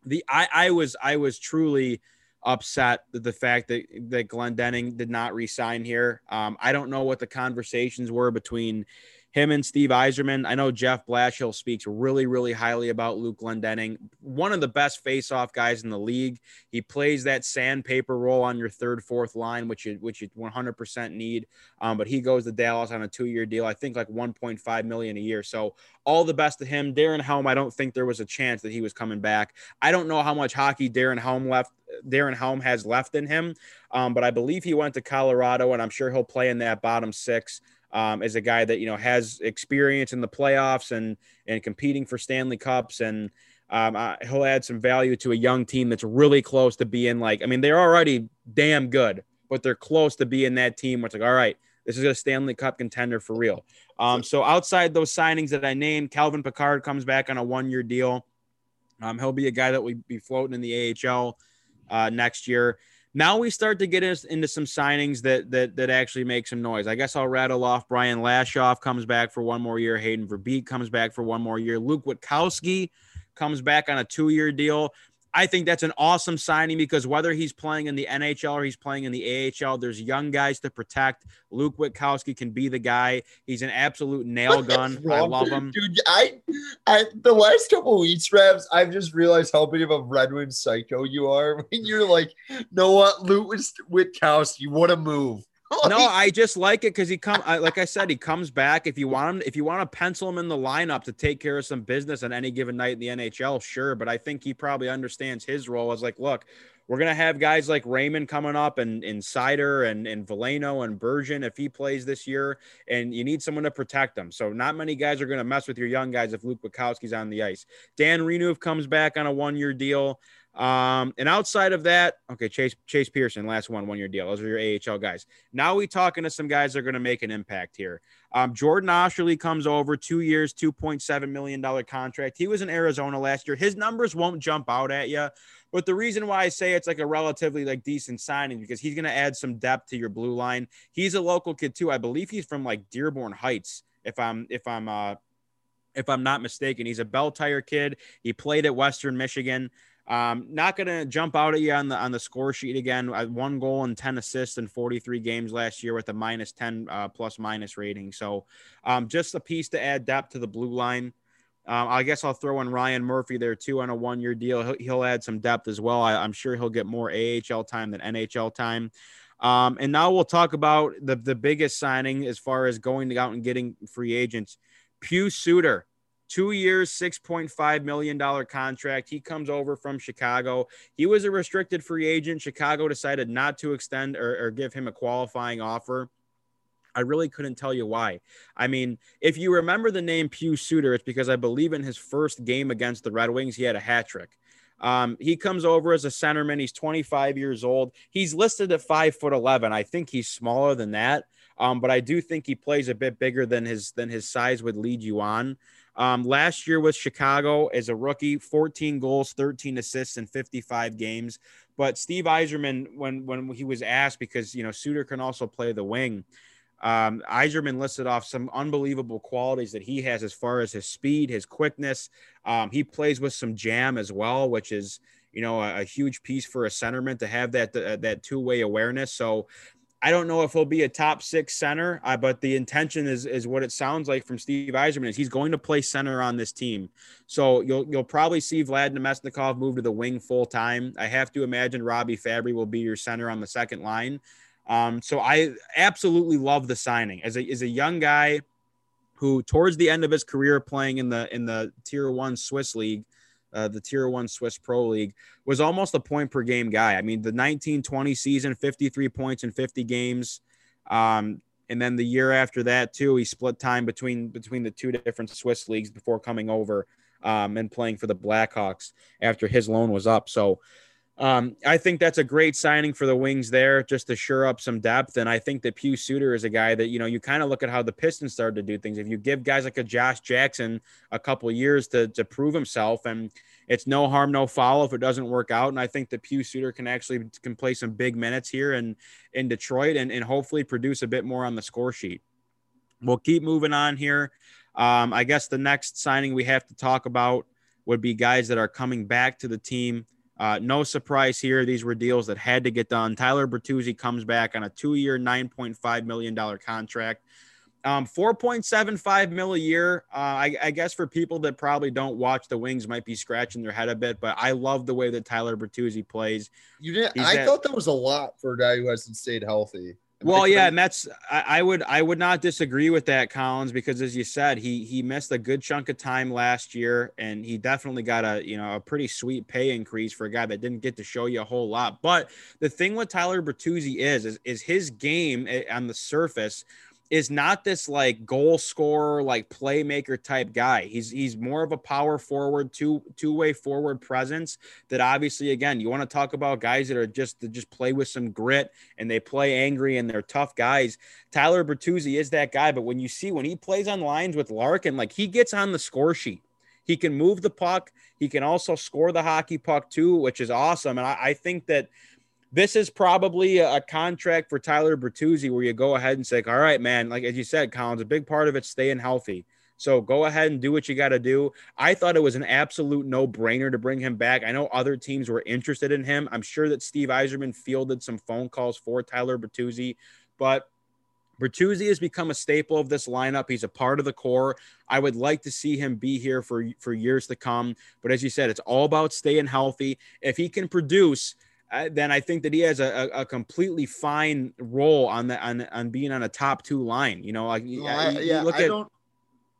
The I, I was I was truly upset the fact that that Glendening did not resign here. Um, I don't know what the conversations were between him and Steve Yzerman. I know Jeff Blashill speaks really, really highly about Luke Glendening, one of the best face-off guys in the league. He plays that sandpaper role on your third, fourth line, which you which you 100% need. Um, but he goes to Dallas on a two-year deal. I think like 1.5 million a year. So all the best to him. Darren Helm, I don't think there was a chance that he was coming back. I don't know how much hockey Darren Helm left. Darren Helm has left in him, um, but I believe he went to Colorado, and I'm sure he'll play in that bottom six um, as a guy that you know has experience in the playoffs and and competing for Stanley Cups, and um, he'll add some value to a young team that's really close to being like. I mean, they're already damn good, but they're close to being that team where it's like, all right, this is a Stanley Cup contender for real. Um, so outside those signings that I named, Calvin Pickard comes back on a one-year deal. Um, he'll be a guy that will be floating in the AHL uh, next year. Now we start to get into some signings that that that actually make some noise. I guess I'll rattle off. Brian Lashoff comes back for one more year. Hayden Verbeek comes back for one more year. Luke Witkowski comes back on a two-year deal. I think that's an awesome signing because whether he's playing in the NHL or he's playing in the AHL, there's young guys to protect. Luke Witkowski can be the guy. He's an absolute nail gun. I love him, dude. I, I the last couple weeks, Rabs, I've just realized how big of a Red Wing psycho you are when you're like, know what, Luke Witkowski, what a move no, I just like it because he come. I, like I said, he comes back. If you want him, if you want to pencil him in the lineup to take care of some business on any given night in the NHL, sure. But I think he probably understands his role as like, look, we're gonna have guys like Raymond coming up and Insider and and Veleno and Berggren if he plays this year, and you need someone to protect them. So not many guys are gonna mess with your young guys if Luke Witkowski's on the ice. Dan Renouf comes back on a one year deal. Um, and outside of that, okay, Chase Chase Pearson, last one, one year deal. Those are your AHL guys. Now we talking to some guys that are going to make an impact here. Um, Jordan Oesterle comes over two years, two point seven million dollar contract. He was in Arizona last year. His numbers won't jump out at you, but the reason why I say it's like a relatively like decent signing because he's going to add some depth to your blue line. He's a local kid too. I believe he's from like Dearborn Heights. If I'm if I'm uh if I'm not mistaken, he's a Belle Tire kid. He played at Western Michigan. Um, not gonna jump out at you on the on the score sheet again. One goal and ten assists in 43 games last year with a minus 10 uh, plus minus rating. So, um, just a piece to add depth to the blue line. Um, I guess I'll throw in Ryan Murphy there too on a one year deal. He'll, he'll, add some depth as well. I, am sure he'll get more AHL time than NHL time. Um, and now we'll talk about the the biggest signing as far as going out and getting free agents. Pius Suter two years, $6.5 million contract. He comes over from Chicago. He was a restricted free agent. Chicago decided not to extend or, or give him a qualifying offer. I really couldn't tell you why. I mean, if you remember the name Pius Suter, it's because I believe in his first game against the Red Wings, he had a hat trick. Um, he comes over as a centerman. He's 25 years old. He's listed at five foot 11. I think he's smaller than that. Um, but I do think he plays a bit bigger than his than his size would lead you on. Um, last year with Chicago as a rookie, 14 goals, 13 assists in 55 games. But Steve Yzerman, when when he was asked, because you know Suter can also play the wing, um, Yzerman listed off some unbelievable qualities that he has as far as his speed, his quickness. Um, he plays with some jam as well, which is you know a, a huge piece for a centerman to have that uh, that two way awareness. So I don't know if he'll be a top six center, uh, but the intention is is what it sounds like from Steve Yzerman is he's going to play center on this team. So you'll you'll probably see Vlad Namestnikov move to the wing full time. I have to imagine Robbie Fabbri will be your center on the second line. Um, so I absolutely love the signing as a as a young guy who towards the end of his career playing in the in the tier one Swiss league, uh, the tier one Swiss Pro League, was almost a point per game guy. I mean, the 1920 season, 53 points in 50 games. Um, and then the year after that too, he split time between between the two different Swiss leagues before coming over um, and playing for the Blackhawks after his loan was up. So um, I think that's a great signing for the Wings there, just to shore up some depth. And I think that Pius Suter is a guy that you know you kind of look at how the Pistons started to do things. If you give guys like a Josh Jackson a couple years to to prove himself, and it's no harm, no foul if it doesn't work out. And I think that Pius Suter can actually can play some big minutes here in in Detroit and and hopefully produce a bit more on the score sheet. We'll keep moving on here. Um, I guess the next signing we have to talk about would be guys that are coming back to the team uh, no surprise here. These were deals that had to get done. Tyler Bertuzzi comes back on a two-year, $9.5 million contract. Um, 4.75 mil a year. Uh, I, I, guess for people that probably don't watch the Wings might be scratching their head a bit, but I love the way that Tyler Bertuzzi plays. You did. I at, thought that was a lot for a guy who hasn't stayed healthy. Well, yeah, and that's I, I, would I would not disagree with that, Collins, because as you said, he he missed a good chunk of time last year, and he definitely got a you know a pretty sweet pay increase for a guy that didn't get to show you a whole lot. But the thing with Tyler Bertuzzi is is, is his game eh, on the surface is not this like goal scorer, like playmaker type guy. He's he's more of a power forward, two two way forward presence. That obviously, again, you want to talk about guys that are just that just play with some grit and they play angry and they're tough guys. Tyler Bertuzzi is that guy. But when you see when he plays on lines with Larkin, like he gets on the score sheet. He can move the puck. He can also score the hockey puck too, which is awesome. And I, I think that this is probably a, contract for Tyler Bertuzzi where you go ahead and say, all right, man, like as you said, Collins, a big part of it staying healthy. So go ahead and do what you got to do. I thought it was an absolute no brainer to bring him back. I know other teams were interested in him. I'm sure that Steve Yzerman fielded some phone calls for Tyler Bertuzzi, but Bertuzzi has become a staple of this lineup. He's a part of the core. I would like to see him be here for, for years to come. But as you said, it's all about staying healthy. If he can produce – then I think that he has a, a, completely fine role on the on, on being on a top two line. You know, like no, I, yeah, I at, don't,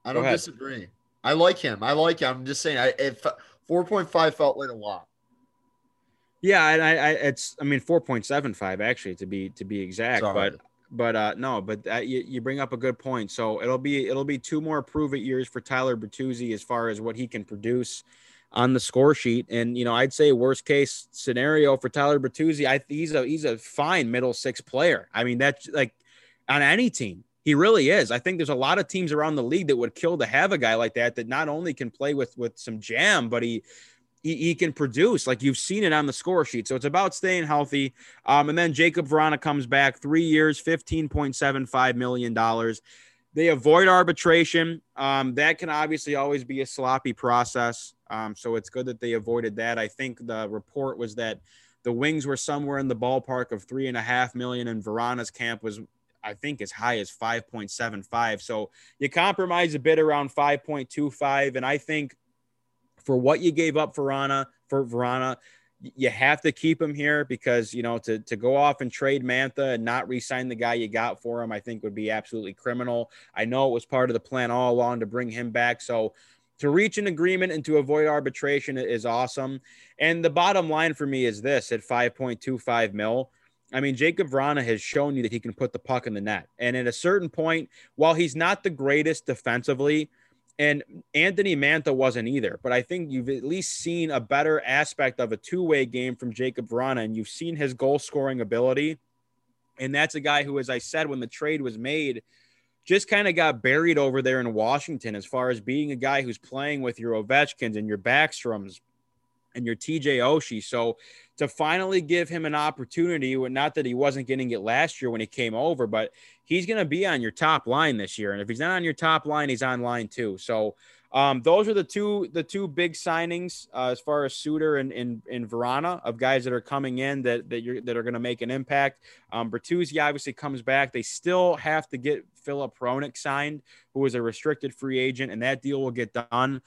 I don't disagree. I like him. I like him. I'm just saying, I if four point five felt like a lot. Yeah, and I, I it's I mean four point seven five actually to be to be exact, Sorry. but but uh no, but uh, you, you bring up a good point. So it'll be it'll be two more prove it years for Tyler Bertuzzi as far as what he can produce on the score sheet. And you know, I'd say worst case scenario for Tyler Bertuzzi, I he's a he's a fine middle six player. I mean, that's like on any team. He really is. I think there's a lot of teams around the league that would kill to have a guy like that that not only can play with with some jam, but he he, can produce. Like you've seen it on the score sheet. So it's about staying healthy. Um, and then Jacob Vrana comes back three years, fifteen point seven five million dollars. They avoid arbitration. Um, that can obviously always be a sloppy process. Um, so it's good that they avoided that. I think the report was that the Wings were somewhere in the ballpark of three and a half million, and Vrana's camp was, I think, as high as 5.75. So you compromise a bit around 5.25. And I think for what you gave up for Vrana, for Vrana, you have to keep him here because you know to to go off and trade Mantha and not re-sign the guy you got for him, I think would be absolutely criminal. I know it was part of the plan all along to bring him back. So to reach an agreement and to avoid arbitration is awesome. And the bottom line for me is this: at 5.25 mil, I mean, Jacob Vrana has shown you that he can put the puck in the net. And at a certain point, while he's not the greatest defensively, and Anthony Mantha wasn't either, but I think you've at least seen a better aspect of a two way game from Jacob Vrana, and you've seen his goal scoring ability. And that's a guy who, as I said, when the trade was made, just kind of got buried over there in Washington as far as being a guy who's playing with your Ovechkins and your Backstroms and your TJ Oshie. So to finally give him an opportunity, not that he wasn't getting it last year when he came over, but he's going to be on your top line this year. And if he's not on your top line, he's on line too. So um, those are the two the two big signings uh, as far as Suter and, in and Vrana of guys that are coming in that that you're that are going to make an impact. Um, Bertuzzi obviously comes back. They still have to get Filip Hronek signed, who is a restricted free agent, and that deal will get done.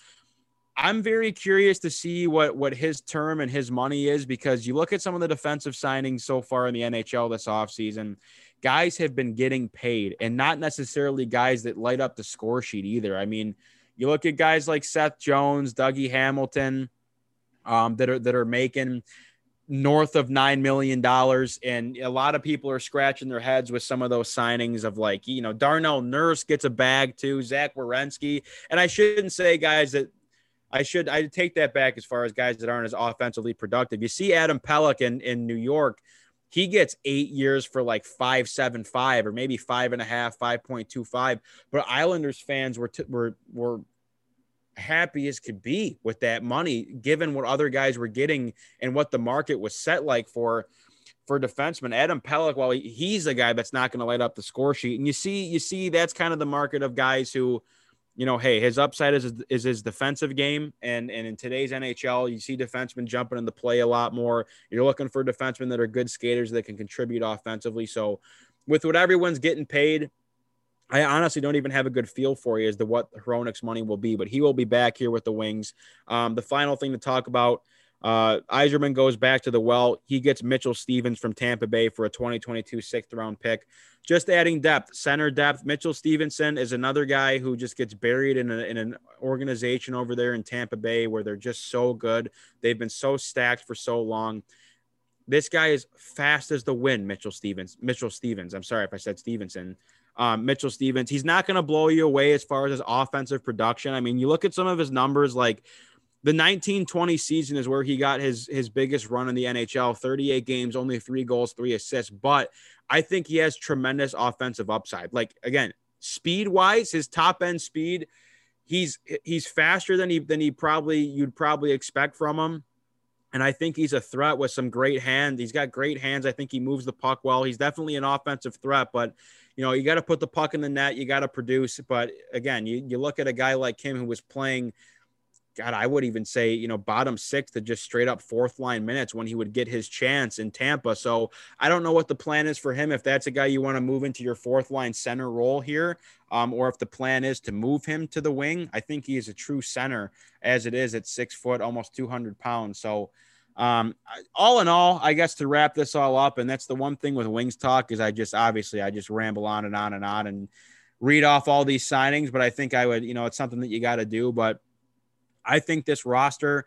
I'm very curious to see what what his term and his money is because you look at some of the defensive signings so far in the NHL this offseason, guys have been getting paid and not necessarily guys that light up the score sheet either. I mean, you look at guys like Seth Jones, Dougie Hamilton, um, that are that are making north of nine million dollars, and a lot of people are scratching their heads with some of those signings of like you know Darnell Nurse gets a bag too, Zach Werenski, and I shouldn't say guys that. I should I take that back as far as guys that aren't as offensively productive. You see Adam Pelech in, in New York he gets eight years for like five seven five or maybe five and a half, five point two five. But Islanders fans were t- were were happy as could be with that money, given what other guys were getting and what the market was set like for for defenseman Adam Pelech. Well, he's the guy that's not going to light up the score sheet, and you see you see that's kind of the market of guys who you know, hey, his upside is is his defensive game, and and in today's NHL, you see defensemen jumping into play a lot more. You're looking for defensemen that are good skaters that can contribute offensively. So, with what everyone's getting paid, I honestly don't even have a good feel for you as to what Hronek's money will be, but he will be back here with the Wings. Um, the final thing to talk about uh, Yzerman goes back to the well. He gets Mitchell Stephens from Tampa Bay for a 2022 sixth round pick. Just adding depth, center depth. Mitchell Stevenson is another guy who just gets buried in, a, in an organization over there in Tampa Bay where they're just so good. They've been so stacked for so long. This guy is fast as the wind, Mitchell Stephens. Mitchell Stephens. I'm sorry if I said Stevenson. Um, Mitchell Stephens. He's not going to blow you away as far as his offensive production. I mean, you look at some of his numbers like the 1920 season is where he got his his biggest run in the NHL 38 games only 3 goals 3 assists but I think he has tremendous offensive upside like again speed wise his top end speed he's he's faster than he than he probably you'd probably expect from him and I think he's a threat with some great hands. He's got great hands. I think he moves the puck well. He's definitely an offensive threat, but you know, you got to put the puck in the net, you got to produce. But again, you, you look at a guy like him who was playing God, I would even say, you know, bottom six to just straight up fourth line minutes when he would get his chance in Tampa. So I don't know what the plan is for him. If that's a guy you want to move into your fourth line center role here, um, or if the plan is to move him to the wing, I think he is a true center as it is at six foot, almost 200 pounds. So, um, all in all, I guess to wrap this all up, and that's the one thing with Wings Talk is I just obviously I just ramble on and on and on and read off all these signings, but I think I would, you know, it's something that you got to do. But I think this roster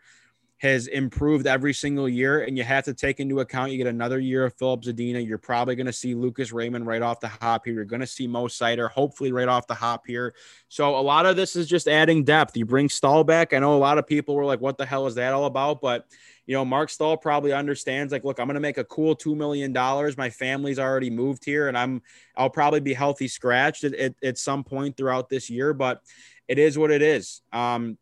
has improved every single year, and you have to take into account you get another year of Filip Zadina. You're probably going to see Lucas Raymond right off the hop here. You're going to see Mo Seider hopefully right off the hop here. So a lot of this is just adding depth. You bring Staal back. I know a lot of people were like, "What the hell is that all about?" But you know, Mark Staal probably understands. Like, look, I'm going to make a cool two million dollars. My family's already moved here, and I'm I'll probably be healthy scratched at, at, at some point throughout this year. But it is what it is. Um,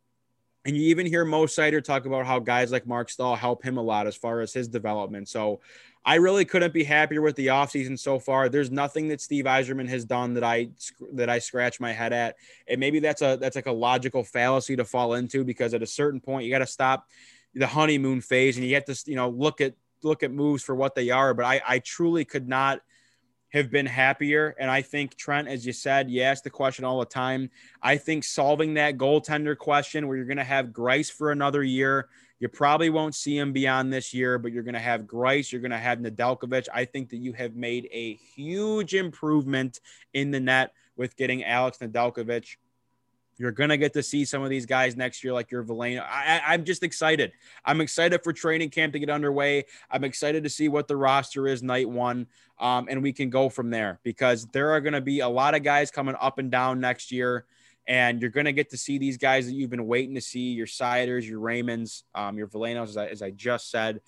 and you even hear Mo Seider talk about how guys like Mark Staal help him a lot as far as his development. So I really couldn't be happier with the offseason so far. There's nothing that Steve Yzerman has done that I that I scratch my head at. And maybe that's a that's like a logical fallacy to fall into because at a certain point you got to stop the honeymoon phase and you have to you know look at look at moves for what they are. But I I truly could not have been happier. And I think Trent, as you said, you ask the question all the time. I think solving that goaltender question where you're going to have Greiss for another year, you probably won't see him beyond this year, but you're going to have Greiss, you're going to have Nedeljkovic. I think that you have made a huge improvement in the net with getting Alex Nedeljkovic. You're gonna get to see some of these guys next year, like your Veleno. I, I'm just excited. I'm excited for training camp to get underway. I'm excited to see what the roster is night one, um, and we can go from there because there are gonna be a lot of guys coming up and down next year, and you're gonna get to see these guys that you've been waiting to see. Your Seiders, your Raymonds, um, your Velenos, as I, as I just said.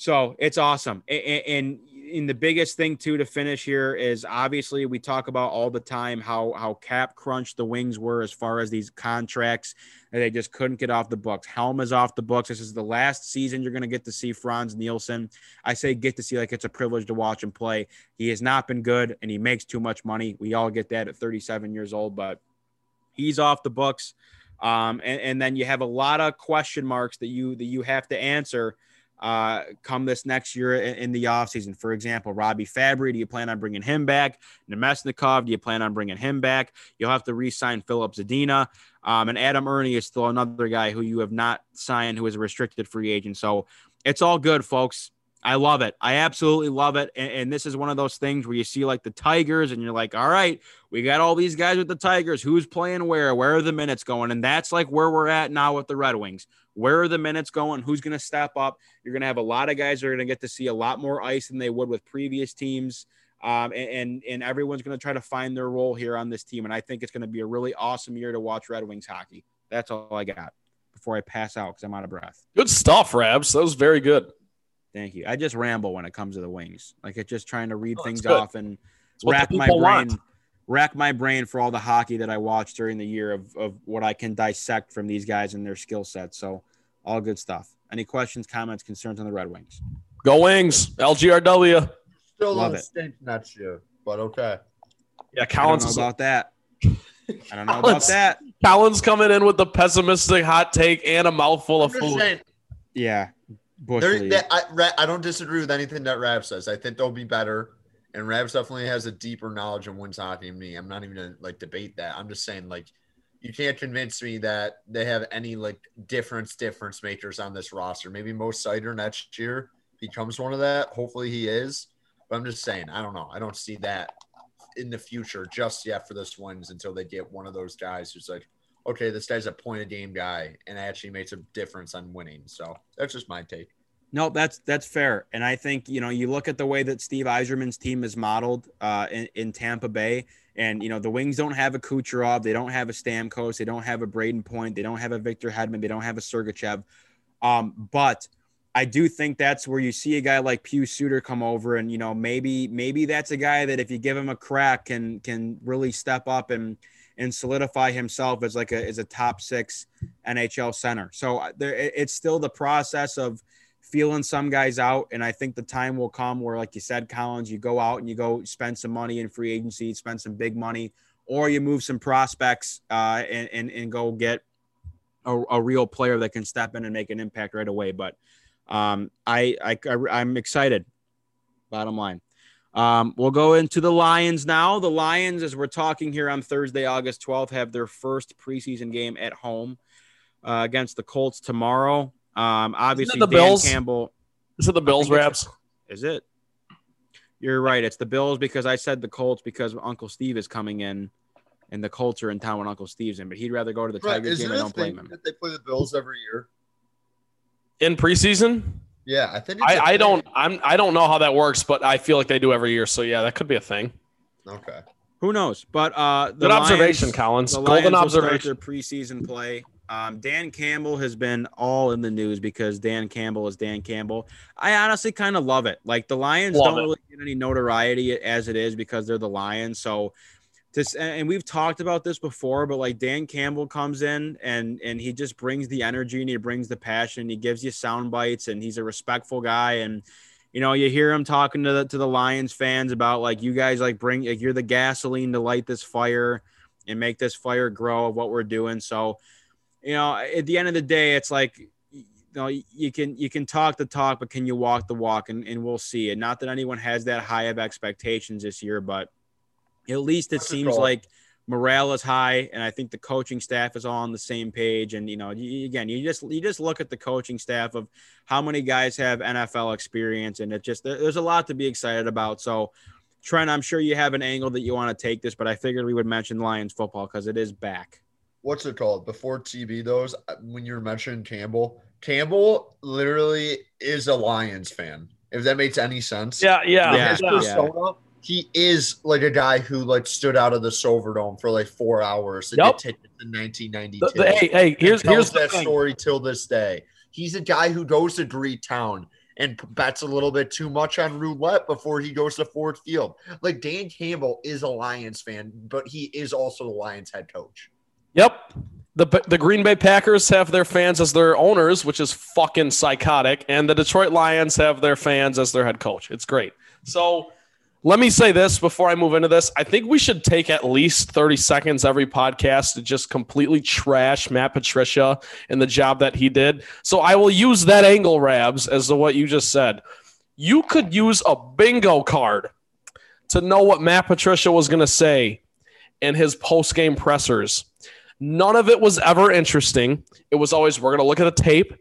So it's awesome. And, and, the biggest thing too to finish here is obviously we talk about all the time how how cap crunch the wings were as far as these contracts and they just couldn't get off the books. Helm is off the books. This is the last season you're going to get to see Frans Nielsen. I say get to see like it's a privilege to watch him play. He has not been good and he makes too much money. We all get that at 37 years old, but he's off the books. Um, and, and then you have a lot of question marks that you that you have to answer uh, come this next year in, in the offseason. For example, Robbie Fabbri, do you plan on bringing him back? Namestnikov, do you plan on bringing him back? You'll have to re sign Filip Zadina. Um, and Adam Erne is still another guy who you have not signed, who is a restricted free agent. So it's all good, folks. I love it. I absolutely love it. And, and, this is one of those things where you see like the Tigers and you're like, all right, we got all these guys with the Tigers. Who's playing where? Where are the minutes going? And that's like where we're at now with the Red Wings. Where are the minutes going? Who's going to step up? You're going to have a lot of guys that are going to get to see a lot more ice than they would with previous teams. Um, and, and, and everyone's going to try to find their role here on this team. And I think it's going to be a really awesome year to watch Red Wings hockey. That's all I got before I pass out because I'm out of breath. Good stuff, Rabs. That was very good. Thank you. I just ramble when it comes to the wings. Like it's just trying to read oh, things off and rack my brain, want. rack my brain for all the hockey that I watched during the year of, of what I can dissect from these guys and their skill sets. So all good stuff. Any questions, comments, concerns on the Red Wings? Go Wings, LGRW. Still Love it. Stink next year, but okay. Yeah, Collins is about that. I don't know about that. Collins coming in with the pessimistic hot take and a mouthful of food. Saying, yeah, I, I don't disagree with anything that Rab says. I think they'll be better. And Rabs definitely has a deeper knowledge of Wings hockey than me. I'm not even gonna like debate that. I'm just saying like you can't convince me that they have any like difference difference makers on this roster. Maybe Mo Seider next year becomes one of that. Hopefully he is. But I'm just saying, I don't know. I don't see that in the future just yet for this Wings until they get one of those guys who's like, okay, this guy's a point of game guy and actually makes a difference on winning. So that's just my take. No, that's that's fair, and I think you know you look at the way that Steve Yzerman's team is modeled uh, in, in Tampa Bay, and you know the Wings don't have a Kucherov, they don't have a Stamkos, they don't have a Brayden Point, they don't have a Victor Hedman, they don't have a Sergachev, um, but I do think that's where you see a guy like Pius Suter come over, and you know maybe maybe that's a guy that if you give him a crack can can really step up and and solidify himself as like a as a top six NHL center. So uh, there, it's still the process of feeling some guys out, and I think the time will come where, like you said, Collins, you go out and you go spend some money in free agency, spend some big money, or you move some prospects uh, and, and and go get a, a real player that can step in and make an impact right away. But um, I, I I'm excited. Bottom line. Um, we'll go into the Lions now. The Lions, as we're talking here on Thursday, August 12th, have their first preseason game at home uh, against the Colts tomorrow. Um, obviously, the Dan Bills? Campbell. Is it the Bills, Rabs? Is it? You're right. It's the Bills because I said the Colts because Uncle Steve is coming in, and the Colts are in town when Uncle Steve's in. But he'd rather go to the right. Tigers game. I don't blame him. That they play the Bills every year in preseason. Yeah, I think. I, I don't. I'm. I don't know how that works, but I feel like they do every year. So yeah, that could be a thing. Okay. Who knows? But uh, good Lions, observation, Collins. Golden observation. Their preseason play. Um, Dan Campbell has been all in the news because Dan Campbell is Dan Campbell. I honestly kind of love it. Like the Lions love don't it. really get any notoriety as it is because they're the Lions. So just and we've talked about this before, but like Dan Campbell comes in and and he just brings the energy and he brings the passion. He gives you sound bites and he's a respectful guy. And you know, you hear him talking to the to the Lions fans about like you guys like bring like you're the gasoline to light this fire and make this fire grow of what we're doing. So, you know, at the end of the day, it's like you know you can you can talk the talk, but can you walk the walk? And, and we'll see. And not that anyone has that high of expectations this year, but at least it seems like morale is high, and I think the coaching staff is all on the same page. And you know, you, again, you just you just look at the coaching staff of how many guys have NFL experience, and it just there's a lot to be excited about. So, Trent, I'm sure you have an angle that you want to take this, but I figured we would mention Lions football because it is back. what's it called before TV? Those uh, when you were mentioning Campbell, Campbell literally is a Lions fan. If that makes any sense. Yeah, yeah, Yeah, His yeah. He is like a guy who like stood out of the Silverdome for like four hours and Yep. did tickets in 1992. The- the- hey, hey, here's here's that thing. story till this day. He's a guy who goes to Greek Town and bets a little bit too much on roulette before he goes to Ford Field. Like Dan Campbell is a Lions fan, but he is also the Lions head coach. Yep. The, the Green Bay Packers have their fans as their owners, which is fucking psychotic. And the Detroit Lions have their fans as their head coach. It's great. So let me say this before I move into this. I think we should take at least 30 seconds every podcast to just completely trash Matt Patricia and the job that he did. So I will use that angle, Rabs, as to what you just said. You could use a bingo card to know what Matt Patricia was going to say in his post game pressers. None of it was ever interesting. It was always, we're going to look at the tape.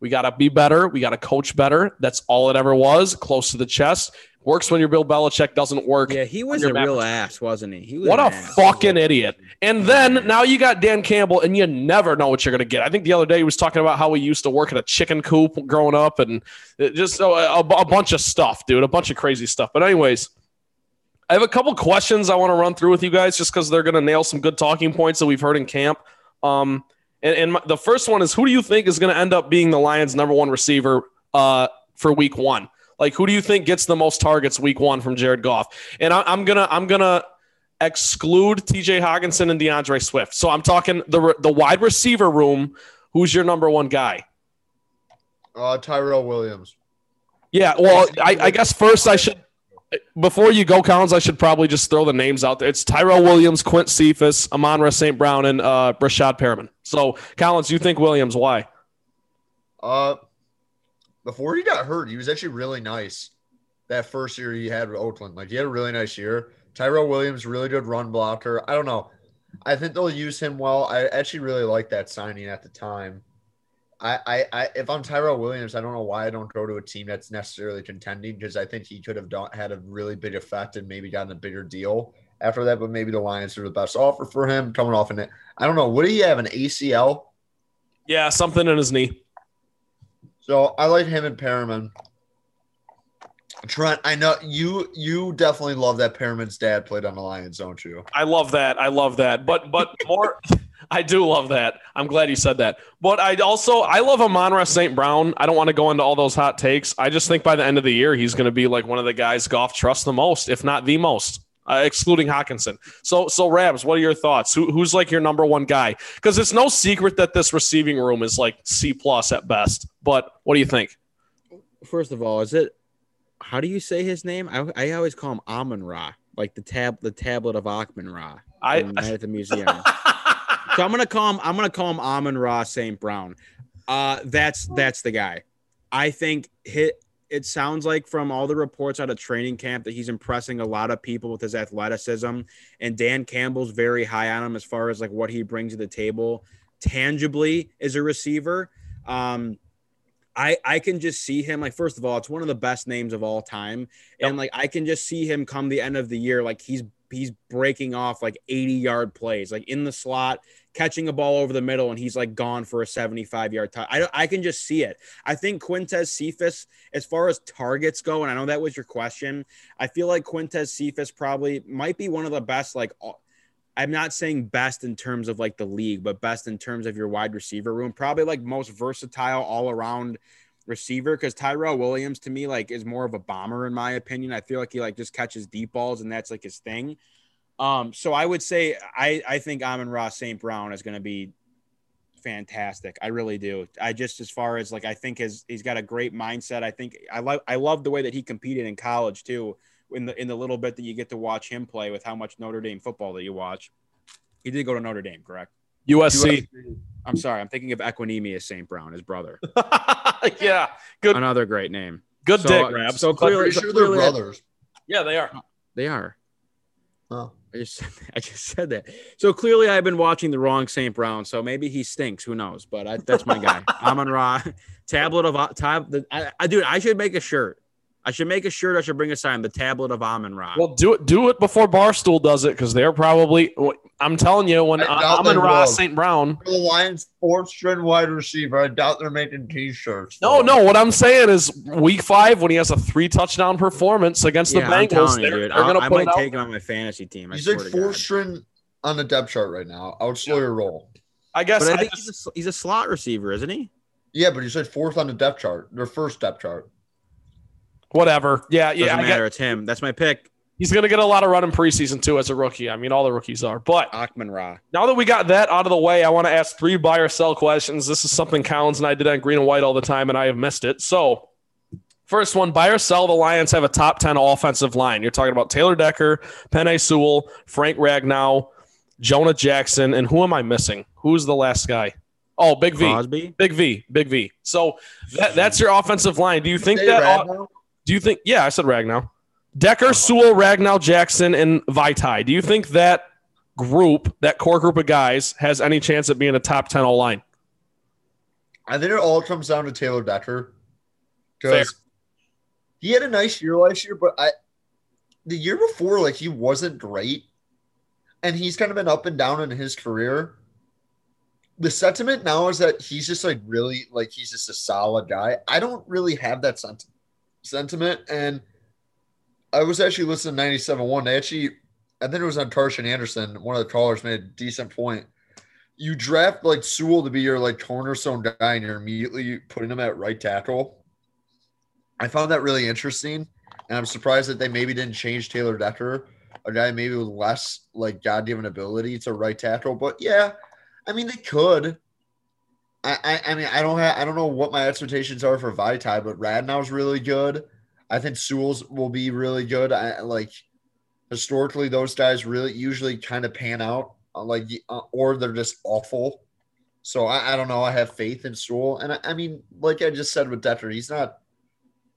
We got to be better. We got to coach better. That's all it ever was. Close to the chest. Works when your Bill Belichick doesn't work. Yeah, he was a real ass, wasn't he? He was What a ass. fucking idiot. And then now you got Dan Campbell, and you never know what you're going to get. I think the other day he was talking about how he used to work at a chicken coop growing up and just a, a, a bunch of stuff, dude, a bunch of crazy stuff. But, anyways, I have a couple questions I want to run through with you guys just because they're going to nail some good talking points that we've heard in camp. Um, and and my, the first one is who do you think is going to end up being the Lions' number one receiver uh, for week one? Like, who do you think gets the most targets week one from Jared Goff? And I, I'm gonna I'm gonna exclude TJ Hockenson and DeAndre Swift. So I'm talking the the wide receiver room. Who's your number one guy? Uh, Tyrell Williams. Yeah, well, I, I guess first I should before you go, Collins, I should probably just throw the names out there. It's Tyrell Williams, Quint Cephus, Amon St. Brown, and uh, Rashad Perriman. So, Collins, you think Williams? Why? Uh, before he got hurt, he was actually really nice. That first year he had with Oakland, like he had a really nice year. Tyrell Williams, really good run blocker. I don't know. I think they'll use him well. I actually really like that signing at the time. I, I, I if I'm Tyrell Williams, I don't know why I don't go to a team that's necessarily contending because I think he could have done, had a really big effect and maybe gotten a bigger deal after that. But maybe the Lions are the best offer for him coming off it. I don't know. Would he have an ACL? Yeah, something in his knee. So I like him and Perriman. Trent, I know you you definitely love that Perriman's dad played on the Lions, don't you? I love that. I love that. But but more I do love that. I'm glad you said that. But I also I love Amon St. Brown. I don't want to go into all those hot takes. I just think by the end of the year he's going to be like one of the guys Goff trusts the most, if not the most. Uh, excluding Hockenson. So, so Rabs, what are your thoughts? Who, who's like your number one guy? Because it's no secret that this receiving room is like C plus at best. But what do you think? First of all, is it? How do you say his name? I, I always call him Amon Ra, like the tab, the tablet of Achman Ra. I, at the museum. so I'm gonna call him. I'm gonna call him Amon Ra St. Brown. Uh, that's that's the guy. I think hit. It sounds like from all the reports out of training camp that he's impressing a lot of people with his athleticism, and Dan Campbell's very high on him as far as like what he brings to the table tangibly as a receiver. Um, I I can just see him like first of all, it's one of the best names of all time, and like I can just see him come the end of the year like he's he's breaking off like 80 yard plays like in the slot catching a ball over the middle and he's like gone for a 75 yard touch. I, I can just see it. I think Quintez Cephus, as far as targets go, and I know that was your question, I feel like Quintez Cephus probably might be one of the best. Like, I'm not saying best in terms of like the league, but best in terms of your wide receiver room. Probably like most versatile all around receiver because Tyrell Williams to me like is more of a bomber in my opinion. I feel like he like just catches deep balls and that's like his thing. Um, so I would say I I think Amon Ra St. Brown is going to be fantastic. I really do. I just as far as like I think his he's got a great mindset. I think I love I love the way that he competed in college too. In the in the little bit that you get to watch him play with how much Notre Dame football that you watch. He did go to Notre Dame, correct? USC. I'm sorry, I'm thinking of Equanimeous St. Brown, his brother. yeah, good, Another great name. good So- dick, Rabs. so I'm clearly- pretty sure they're brothers. yeah, they are. They are. Oh. I just I just said that. So clearly I've been watching the wrong St. Brown. So maybe he stinks. Who knows? But I, that's my guy. Amon Ra, tablet of uh, tab. The, I, I dude, I should make a shirt. I should make a shirt. I should bring a sign. The tablet of Amon Ra. Well, do it. Do it before Barstool does it because they're probably. I'm telling you, when I I, doubt I'm in they Ross. St. Brown. The Lions' fourth string wide receiver, I doubt they're making T-shirts. No, no. What I'm saying is, week five when he has a three touchdown performance against Yeah, the I'm Bengals, telling you, they're, dude. they're gonna I, I put might it out. take him on my fantasy team. He's swear like fourth string on the depth chart right now. I would slow your roll. I guess But I I think just- he's a, he's a slot receiver, isn't he? Yeah, but he's like fourth on the depth chart, their first depth chart. Whatever. Yeah, Doesn't yeah. I matter. It's him. That's my pick. he's gonna get a lot of run in preseason too as a rookie. I mean, all the rookies are. But Achman Ra. now that we got that out of the way, I want to ask three buy or sell questions. This is something Collins and I did on Green and White all the time, and I have missed it. So, first one, buy or sell. The Lions have a top ten offensive line. You're talking about Taylor Decker, Penei Sewell, Frank Ragnow, Jonah Jackson, and who am I missing? Who's the last guy? Oh, Big V. Crosby. Big V, Big V. So that, that's your offensive line. Do you think that? Do you think? Yeah, I said Ragnow. Decker, uh-huh. Sewell, Ragnow, Jackson, and Vaitai. Do you think that group, that core group of guys, has any chance of being a top ten O line? I think it all comes down to Taylor Decker because he had a nice year last year, but I the year before, like he wasn't great, and he's kind of been up and down in his career. The sentiment now is that he's just like really like he's just a solid guy. I don't really have that sent- sentiment, and I was actually listening to 97.1. They actually, I think it was on Karsch and Anderson. One of the callers made a decent point you draft like Sewell to be your like cornerstone guy, and you're immediately putting him at right tackle. I found that really interesting, and I'm surprised that they maybe didn't change Taylor Decker, a guy maybe with less like God given ability to right tackle. But yeah, I mean they could. I, I, I mean I don't have I don't know what my expectations are for Vaitai, but Ragnow's really good. I think Sewell's will be really good. I like historically those guys really usually kind of pan out uh, like uh, or they're just awful. So I, I don't know. I have faith in Sewell, and I, I mean, like I just said with Decker, he's not.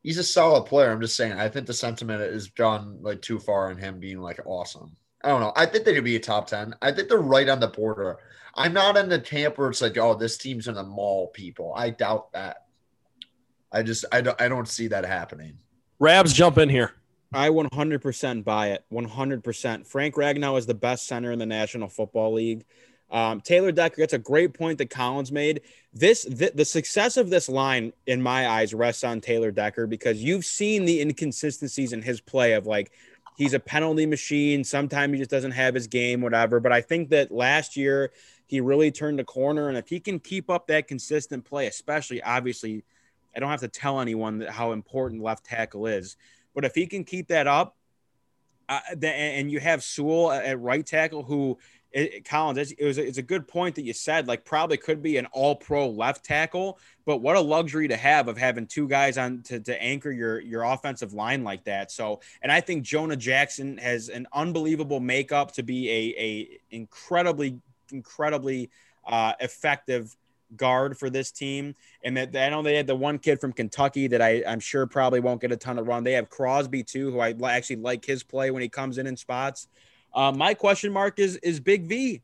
He's a solid player. I'm just saying. I think the sentiment is gone like too far on him being like awesome. I don't know. I think they could be a top ten. I think they're right on the border. I'm not in the camp where it's like, oh, this team's gonna mall, people. I doubt that. I just I don't I don't see that happening. Rabs, jump in here. I 100% buy it. 100%. Frank Ragnow is the best center in the National Football League. Um, Taylor Decker, that's a great point that Collins made. This the, the success of this line, in my eyes, rests on Taylor Decker because you've seen the inconsistencies in his play of like he's a penalty machine. Sometimes he just doesn't have his game, whatever. But I think that last year he really turned a corner, and if he can keep up that consistent play, especially obviously, I don't have to tell anyone how important left tackle is. But if he can keep that up, uh, the, and you have Sewell at right tackle, who it, Collins, it was a, it's a good point that you said, like probably could be an All Pro left tackle. But what a luxury to have of having two guys on to, to anchor your your offensive line like that. So, and I think Jonah Jackson has an unbelievable makeup to be a a incredibly incredibly uh, effective guard for this team. And that I know they had the one kid from Kentucky that I, I'm sure probably won't get a ton of run. They have Crosby too, who I actually like his play when he comes in in spots. Uh, my question mark is is Big V.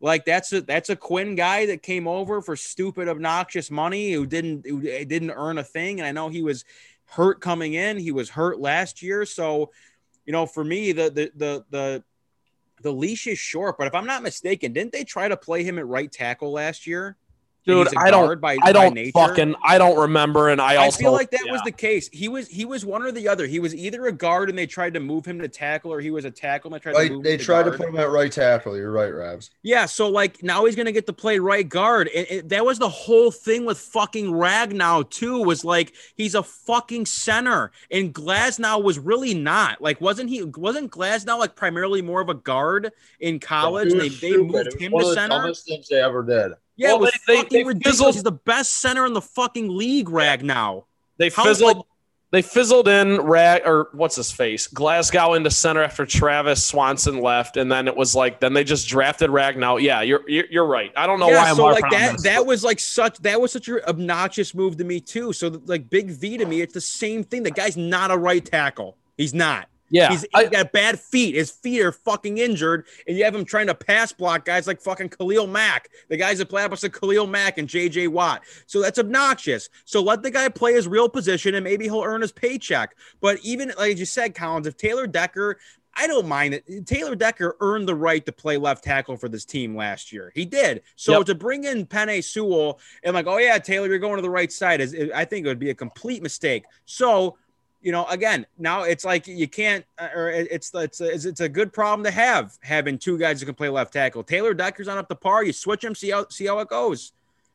Like that's a that's a Quinn guy that came over for stupid, obnoxious money who didn't who didn't earn a thing. And I know he was hurt coming in. He was hurt last year. So, you know, for me, the the the the the leash is short. But if I'm not mistaken, didn't they try to play him at right tackle last year? And Dude, he's a I don't- By, I by don't nature? fucking I don't remember, and I also I also feel like that yeah. was the case. He was he was one or the other. He was either a guard and they tried to move him to tackle, or he was a tackle and they tried to move they him to tried to guard. put him at right tackle. You're right, Rabs. Yeah, so like now he's gonna get to play right guard, and, and that was the whole thing with fucking Ragnow too. Was like he's a fucking center, and Glasgow was really not. Like, wasn't he? Wasn't Glasgow like primarily more of a guard in college? Dude, they they moved him to of the center. dumbest things they ever did. Yeah, Well, it was they- they- fucking they ridiculous. fizzled- He's the best center in the fucking league, Ragnow. They How- fizzled. like- they fizzled in rag or what's his face Glasgow into center after Travis Swanson left, and then it was like then they just drafted Ragnow. Yeah, you're you're, you're right. I don't know why I'm so like that that was like such that was such an obnoxious move to me too. So like Big V to me, it's the same thing. The guy's not a right tackle. He's not. Yeah. He's, he's got bad feet. His feet are fucking injured, and you have him trying to pass block guys like fucking Khalil Mack, the guys that play opposite Khalil Mack and JJ Watt. So that's obnoxious. So let the guy play his real position, and maybe he'll earn his paycheck. But even like you said, Collins, if Taylor Decker, I don't mind it. Taylor Decker earned the right to play left tackle for this team last year. He did. So Yep. to bring in Penei Sewell and like, oh yeah, Taylor, you're going to the right side is I think it would be a complete mistake. So, you know, again, now it's like you can't, uh, or it's it's it's, it's a good problem to have having two guys who can play left tackle. Taylor Decker's on up to par. You switch him, see how see how it goes.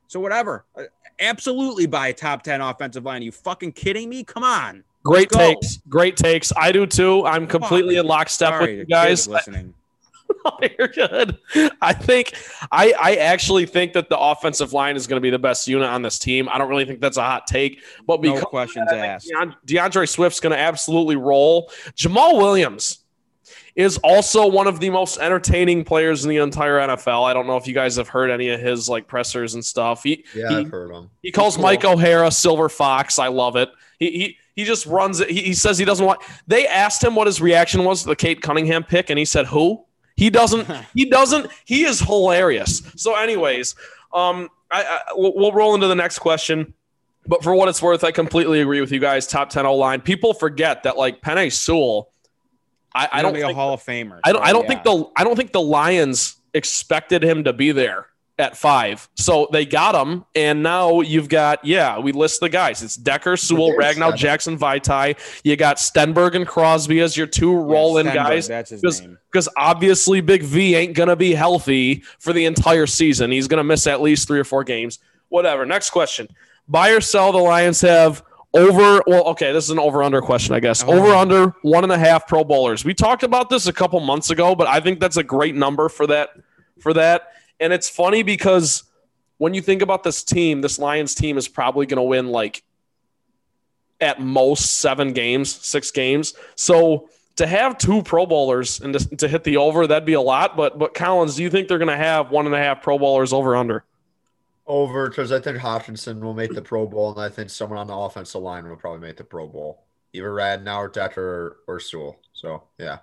So whatever. Uh, Absolutely buy a top ten offensive line. Are you fucking kidding me? Come on. Great takes. Great takes. I do too. I'm completely in lockstep Sorry, with you guys. is listening. You're good. I think I I actually think that the offensive line is going to be the best unit on this team. I don't really think that's a hot take, but No questions I think asked. DeAndre Swift's going to absolutely roll. Jamaal Williams is also one of the most entertaining players in the entire NFL. I don't know if you guys have heard any of his like pressers and stuff. He Yeah, he, I've heard him. he calls Cool. Mike O'Hara Silver Fox. I love it. He he he just runs it. He, he says he doesn't want. They asked him what his reaction was to the Cade Cunningham pick, and he said, "Who?" He doesn't. he doesn't. He is hilarious. So, anyways, um, I, I we'll, we'll roll into the next question. But for what it's worth, I completely agree with you guys. Top ten O line. People forget that like Penei Sewell. I, I don't be a Hall of Famer. I don't. I don't yeah. think the. I don't think the Lions expected him to be there at five. So they got him, and now you've got. Yeah, we list the guys. It's Decker, Sewell, Ragnow, seven. Jackson, Vaitai. You got Stenberg and Crosby as your two Yeah, roll-in Stenberg, guys. That's his Because name. because obviously Big V ain't gonna be healthy for the entire season. He's gonna miss at least three or four games. Whatever. Next question: Buy or sell? The Lions have over. Well, okay, this is an over/under question, I guess. Uh-huh. Oh. Over under one and a half Pro Bowlers. We talked about this a couple months ago, but I think that's a great number for that. For that, and it's funny because when you think about this team, this Lions team is probably going to win like at most seven games, six games. So to have two Pro Bowlers and to, to hit the over, that'd be a lot. But but Collins, do you think they're going to have one and a half Pro Bowlers over under? Over because I think Hockenson will make the Pro Bowl, and I think someone on the offensive line will probably make the Pro Bowl. Either Ragnow or Decker or, or Sewell. So yeah,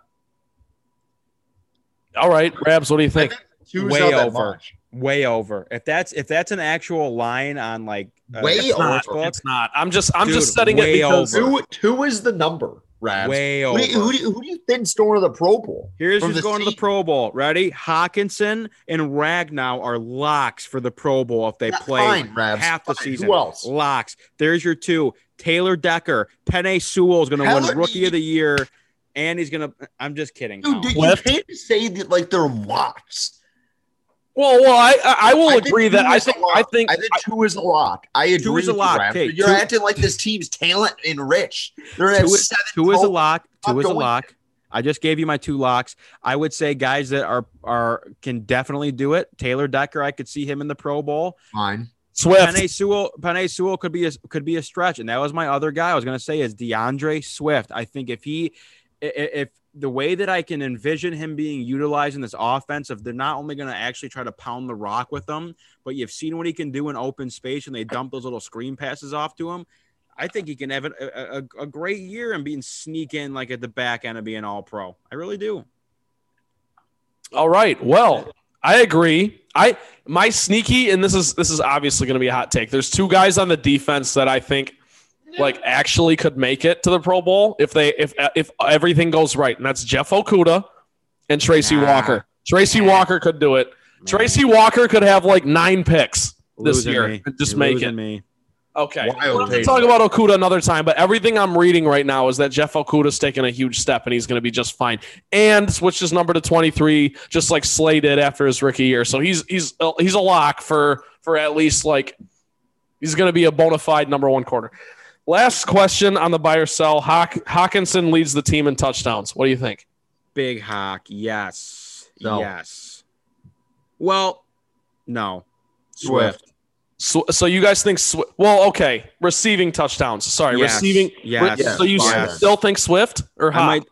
All right, Rabs, what do you think? Two's Way not that over. Way over. If that's if that's an actual line on like uh, Way a over. sportsbook, It's not. I'm just I'm Dude, just setting it way because over. Two, two is the number, Rabs. way Who, over. do you- who, do you, who do you think's going to the Pro Bowl? Here's who's the going to the. Pro Bowl. Ready? Hockenson and Ragnow are locks for the Pro Bowl if they Yeah, play fine, Rabs. half the season. Who else? Locks. There's your two. Taylor Decker, Penei Sewell is going to win Rookie of the Year, and he's going to. I'm just kidding. Dude, Colin. dude, you Swift? can't say that like they're locks. Well, well, I I, I will I agree that I think I think I think two is a lock. I agree. Two is a with lock. Okay, You're two- acting like this team's talent enriched. They're at Two is- seven. Two is a lock. Two is a lock. I just gave you my two locks. I would say guys that are are can definitely do it. Taylor Decker, I could see him in the Pro Bowl. Fine. Swift. Penei Sewell, Penei Sewell could be a, could be a stretch, and that was my other guy. I was going to say is DeAndre Swift. I think if he, i- i- if the way that I can envision him being utilized in this offense, if they're not only going to actually try to pound the rock with them, but you've seen what he can do in open space, and they dump those little screen passes off to him. I think he can have a, a, a- a great year and being sneak in like at the back end of being all pro. I really do. All right. Well, I agree. I my sneaky, and this is this is obviously going to be a hot take. There's two guys on the defense that I think like actually could make it to the Pro Bowl if they if if everything goes right, and that's Jeff Okudah and Tracy Nah. Walker. Tracy. Walker could do it. Tracy Walker could have like nine picks this Losing year me. and just You're make it. Me. Okay. We'll have to talk about Okudah another time, but everything I'm reading right now is that Jeff Okudah's taking a huge step and he's going to be just fine. And switched his number to 23, just like Slay did after his rookie year. So he's he's he's a lock for for at least like he's going to be a bona fide number one corner. Last question on the buy or sell. Hawk, Hockenson leads the team in touchdowns. What do you think? Big Hawk, yes, No. yes. Well, no. Swift. So, so you guys think? Swi- Well, okay, receiving touchdowns. Sorry, Yes. receiving. Yes. So you Yes. still think Swift or Hawk? might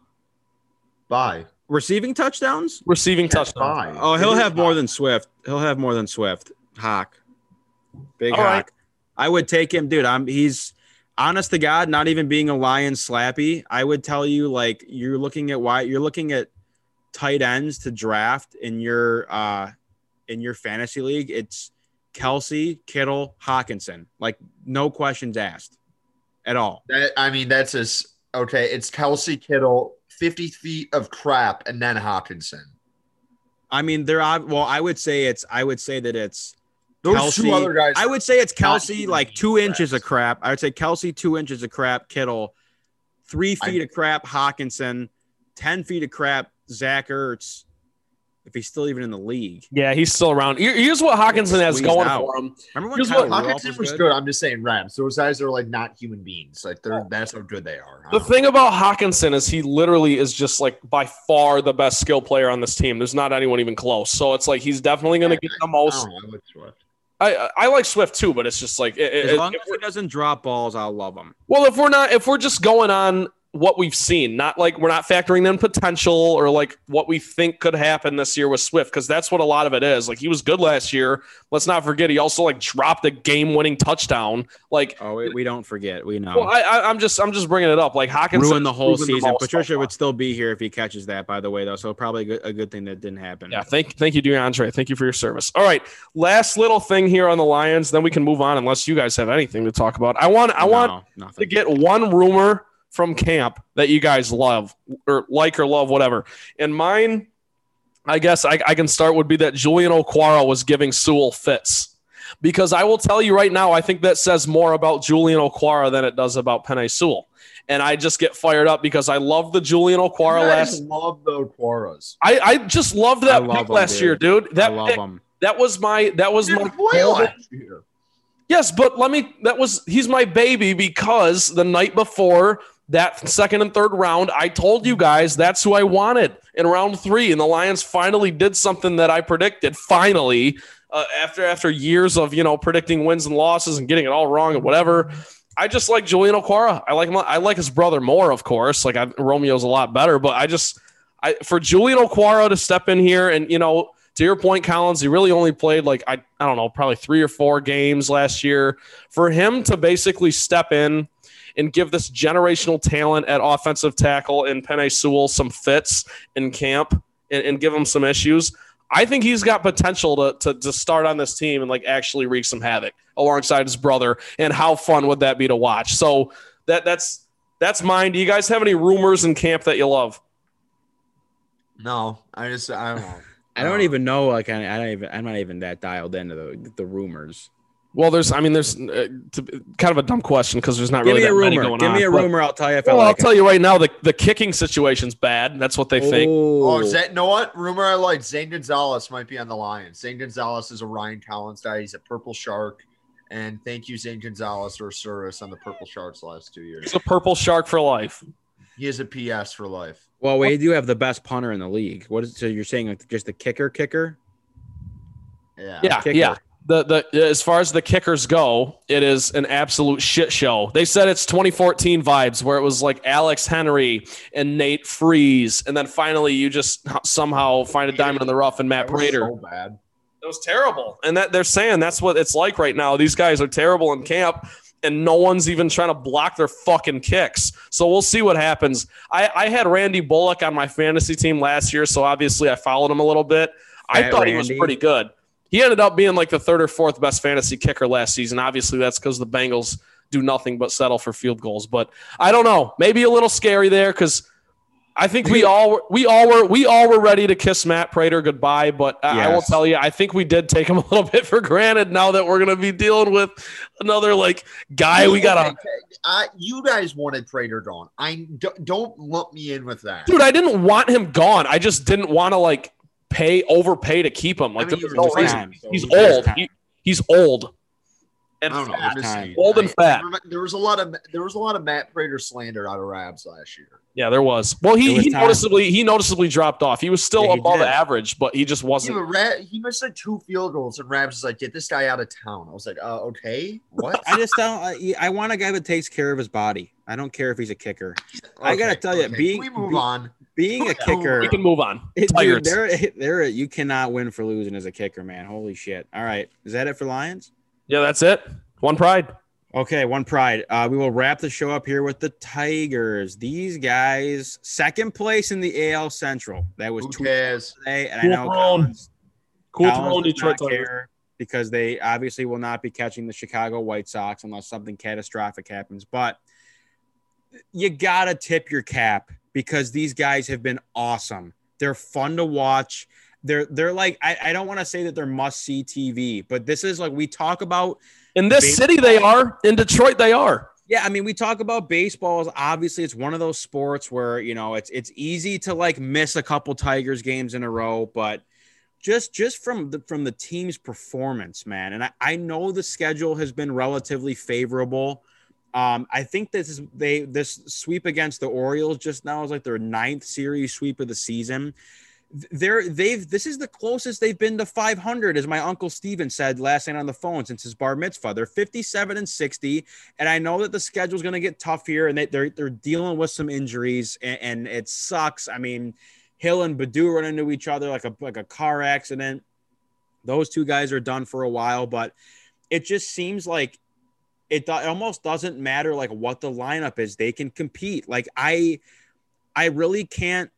Bye. receiving touchdowns. receiving touchdowns. Bye. Oh, he'll have more than Swift. He'll have more than Swift. Hawk, big All Hawk. right. I would take him, dude. I'm he's honest to God, not even being a lion slappy. I would tell you, like you're looking at why you're looking at tight ends to draft in your uh in your fantasy league. It's Kelce, Kittle, Hockenson. Like no questions asked at all. That I mean, that's as okay. It's Kelce Kittle, 50 feet of crap and then Hockenson. I mean, they're well. I would say it's. I would say that it's. Those Kelce, two other guys. I would say it's Kelce like being two inches of crap. crap. I would say Kelce two inches of crap. Kittle, three I- feet of crap. Hockenson, ten feet of crap. Zach Ertz, if he's still even in the league. Yeah, he's still around. Here's what Hockenson has going out. for him. Remember when Here's Kyle what- Hockenson was was good? good. I'm just saying, Rams. Those guys are like not human beings. Like they're that's how good they are. The don't thing about Hockenson is he literally is just like by far the best skill player on this team. There's not anyone even close. So it's like he's definitely going to get the know. I most. I like Swift. I like Swift too, but it's just like it- As long as he doesn't drop balls, I'll love him. Well, if we're not, if we're just going on what we've seen, not like we're not factoring in potential or like what we think could happen this year with Swift, because that's what a lot of it is. Like he was good last year. Let's not forget he also like dropped a game-winning touchdown. Like, Oh, we, we don't forget. We know. well, I, I, I'm just I'm just bringing it up. Like Hawkins Ruin the whole proven the season. Patricia would still be here if he catches that, by the way, though. So probably a good, thing that didn't happen. Yeah, thank thank you, DeAndre. Thank you for your service. All right, last little thing here on the Lions, then we can move on. Unless you guys have anything to talk about, I want I want No, to get one rumor from camp that you guys love or like or love, whatever. And mine, I guess I, I can start would be that Julian Okwara was giving Sewell fits. Because I will tell you right now, I think that says more about Julian Okwara than it does about Penei Sewell. And I just get fired up because I love the Julian guys last. love the Quaras. I, I just loved that love pick him, last dude. year, dude. That I love pick- him. that was my that was my Yes, but let me. That was he's my baby because the night before that second and third round, I told you guys that's who I wanted in round three, and the Lions finally did something that I predicted. Finally, uh, after after years of you know predicting wins and losses and getting it all wrong and whatever. I just like Julian Okwara. I like him. I like his brother more, of course. Like I, Romeo's a lot better, but I just I for Julian Okwara to step in here and you know to your point, Collins, he really only played like I, I don't know, probably three or four games last year. For him to basically step in and give this generational talent at offensive tackle in Penei Sewell some fits in camp and, and give him some issues. I think he's got potential to, to to start on this team and like actually wreak some havoc alongside his brother. And how fun would that be to watch? So that that's that's mine. Do you guys have any rumors in camp that you love? No, I just I don't know. I don't even know. Like I, I don't even. I'm not even that dialed into the the rumors. Well, there's, I mean, there's uh, to, kind of a dumb question because there's not Give really me a that many rumor. going Give on. Give me a but- rumor. I'll tell you if Well, I I'll like tell you right now, the, the kicking situation's bad. That's what they it. think. Oh, Oh, Zane, know what? Rumor I like. Zane Gonzalez might be on the Lions. Zane Gonzalez is a Ryan Collins guy. He's a purple shark. And thank you, Zane Gonzalez, for his service on the Purple Sharks last two years. He's a purple shark for life. He is a PS for life. well, we do have the best punter in the league. What is so you're saying? Like just the kicker, kicker? Yeah. Yeah, kicker. yeah. The the as far as the kickers go, it is an absolute shit show. They said it's 2014 vibes where it was like Alex Henery and Nate Freese, and then finally you just somehow find a diamond in the rough and Matt That was Prater. so bad. It was terrible. And that they're saying that's what it's like right now. These guys are terrible in camp and no one's even trying to block their fucking kicks. So we'll see what happens. I, I had Randy Bullock on my fantasy team last year, so obviously I followed him a little bit. I Fat thought he was pretty good. He ended up being like the third or fourth best fantasy kicker last season. Obviously, that's because the Bengals do nothing but settle for field goals. But I don't know. Maybe a little scary there because I think we all were, we all were we all were ready to kiss Matt Prater goodbye. But I I will tell you, I think we did take him a little bit for granted. Now that we're gonna be dealing with another like guy, we got Okay, to I, you guys wanted Prater gone. I don't, don't lump me in with that. dude. I didn't want him gone. I just didn't want to like pay overpay to keep him. Like I mean, there was he no reason. time. He's old. He, he's old. And I don't fat. I'm just Old and I- fat. There was a lot of there was a lot of Matt Prater slander out of Rabs last year. Yeah, there was. Well, he, was he time. noticeably he noticeably dropped off. He was still Yeah, he above did. average, but he just wasn't. but Ra- he missed like two field goals, and Rabs was like, "Get this guy out of town." I was like, uh, "Okay, what?" I just don't. I, I want a guy that takes care of his body. I don't care if he's a kicker. I gotta Okay, tell you, okay. being- Can we move be- on. Being a kicker, We can move on. It- Tigers. dude, there, there, you cannot win for losing as a kicker, man. Holy shit! All right, is that it for Lions? Yeah, that's it. One pride. Okay, one pride. Uh, we will wrap the show up here with the Tigers. These guys, second place in the AL Central. That was Who two cares? today, and Cool I know throne. Collins, Cool Collins throne, Detroit Tigers. because they obviously will not be catching the Chicago White Sox unless something catastrophic happens. But you gotta tip your cap because these guys have been awesome. They're fun to watch. They're they're like I, I don't want to say that they're must see TV, but this is like we talk about In this Baseball. city, they are. In Detroit, they are. yeah, I mean, we talk about baseball obviously it's one of those sports where you know it's it's easy to like miss a couple Tigers games in a row, but just just from the from the team's performance, man. And I, I know the schedule has been relatively favorable. Um, I think this is they this sweep against the Orioles just now is like their ninth series sweep of the season. They're they've this is the closest they've been to 500, as my uncle Steven said last night on the phone since his bar mitzvah. They're 57 and 60, and I know that the schedule is going to get tough here, and they, they're they're dealing with some injuries, and, and it sucks. I mean, Hill and Baddoo run into each other like a like a car accident. Those two guys are done for a while, but it just seems like it, do- it almost doesn't matter like what the lineup is. They can compete. Like I, I really can't.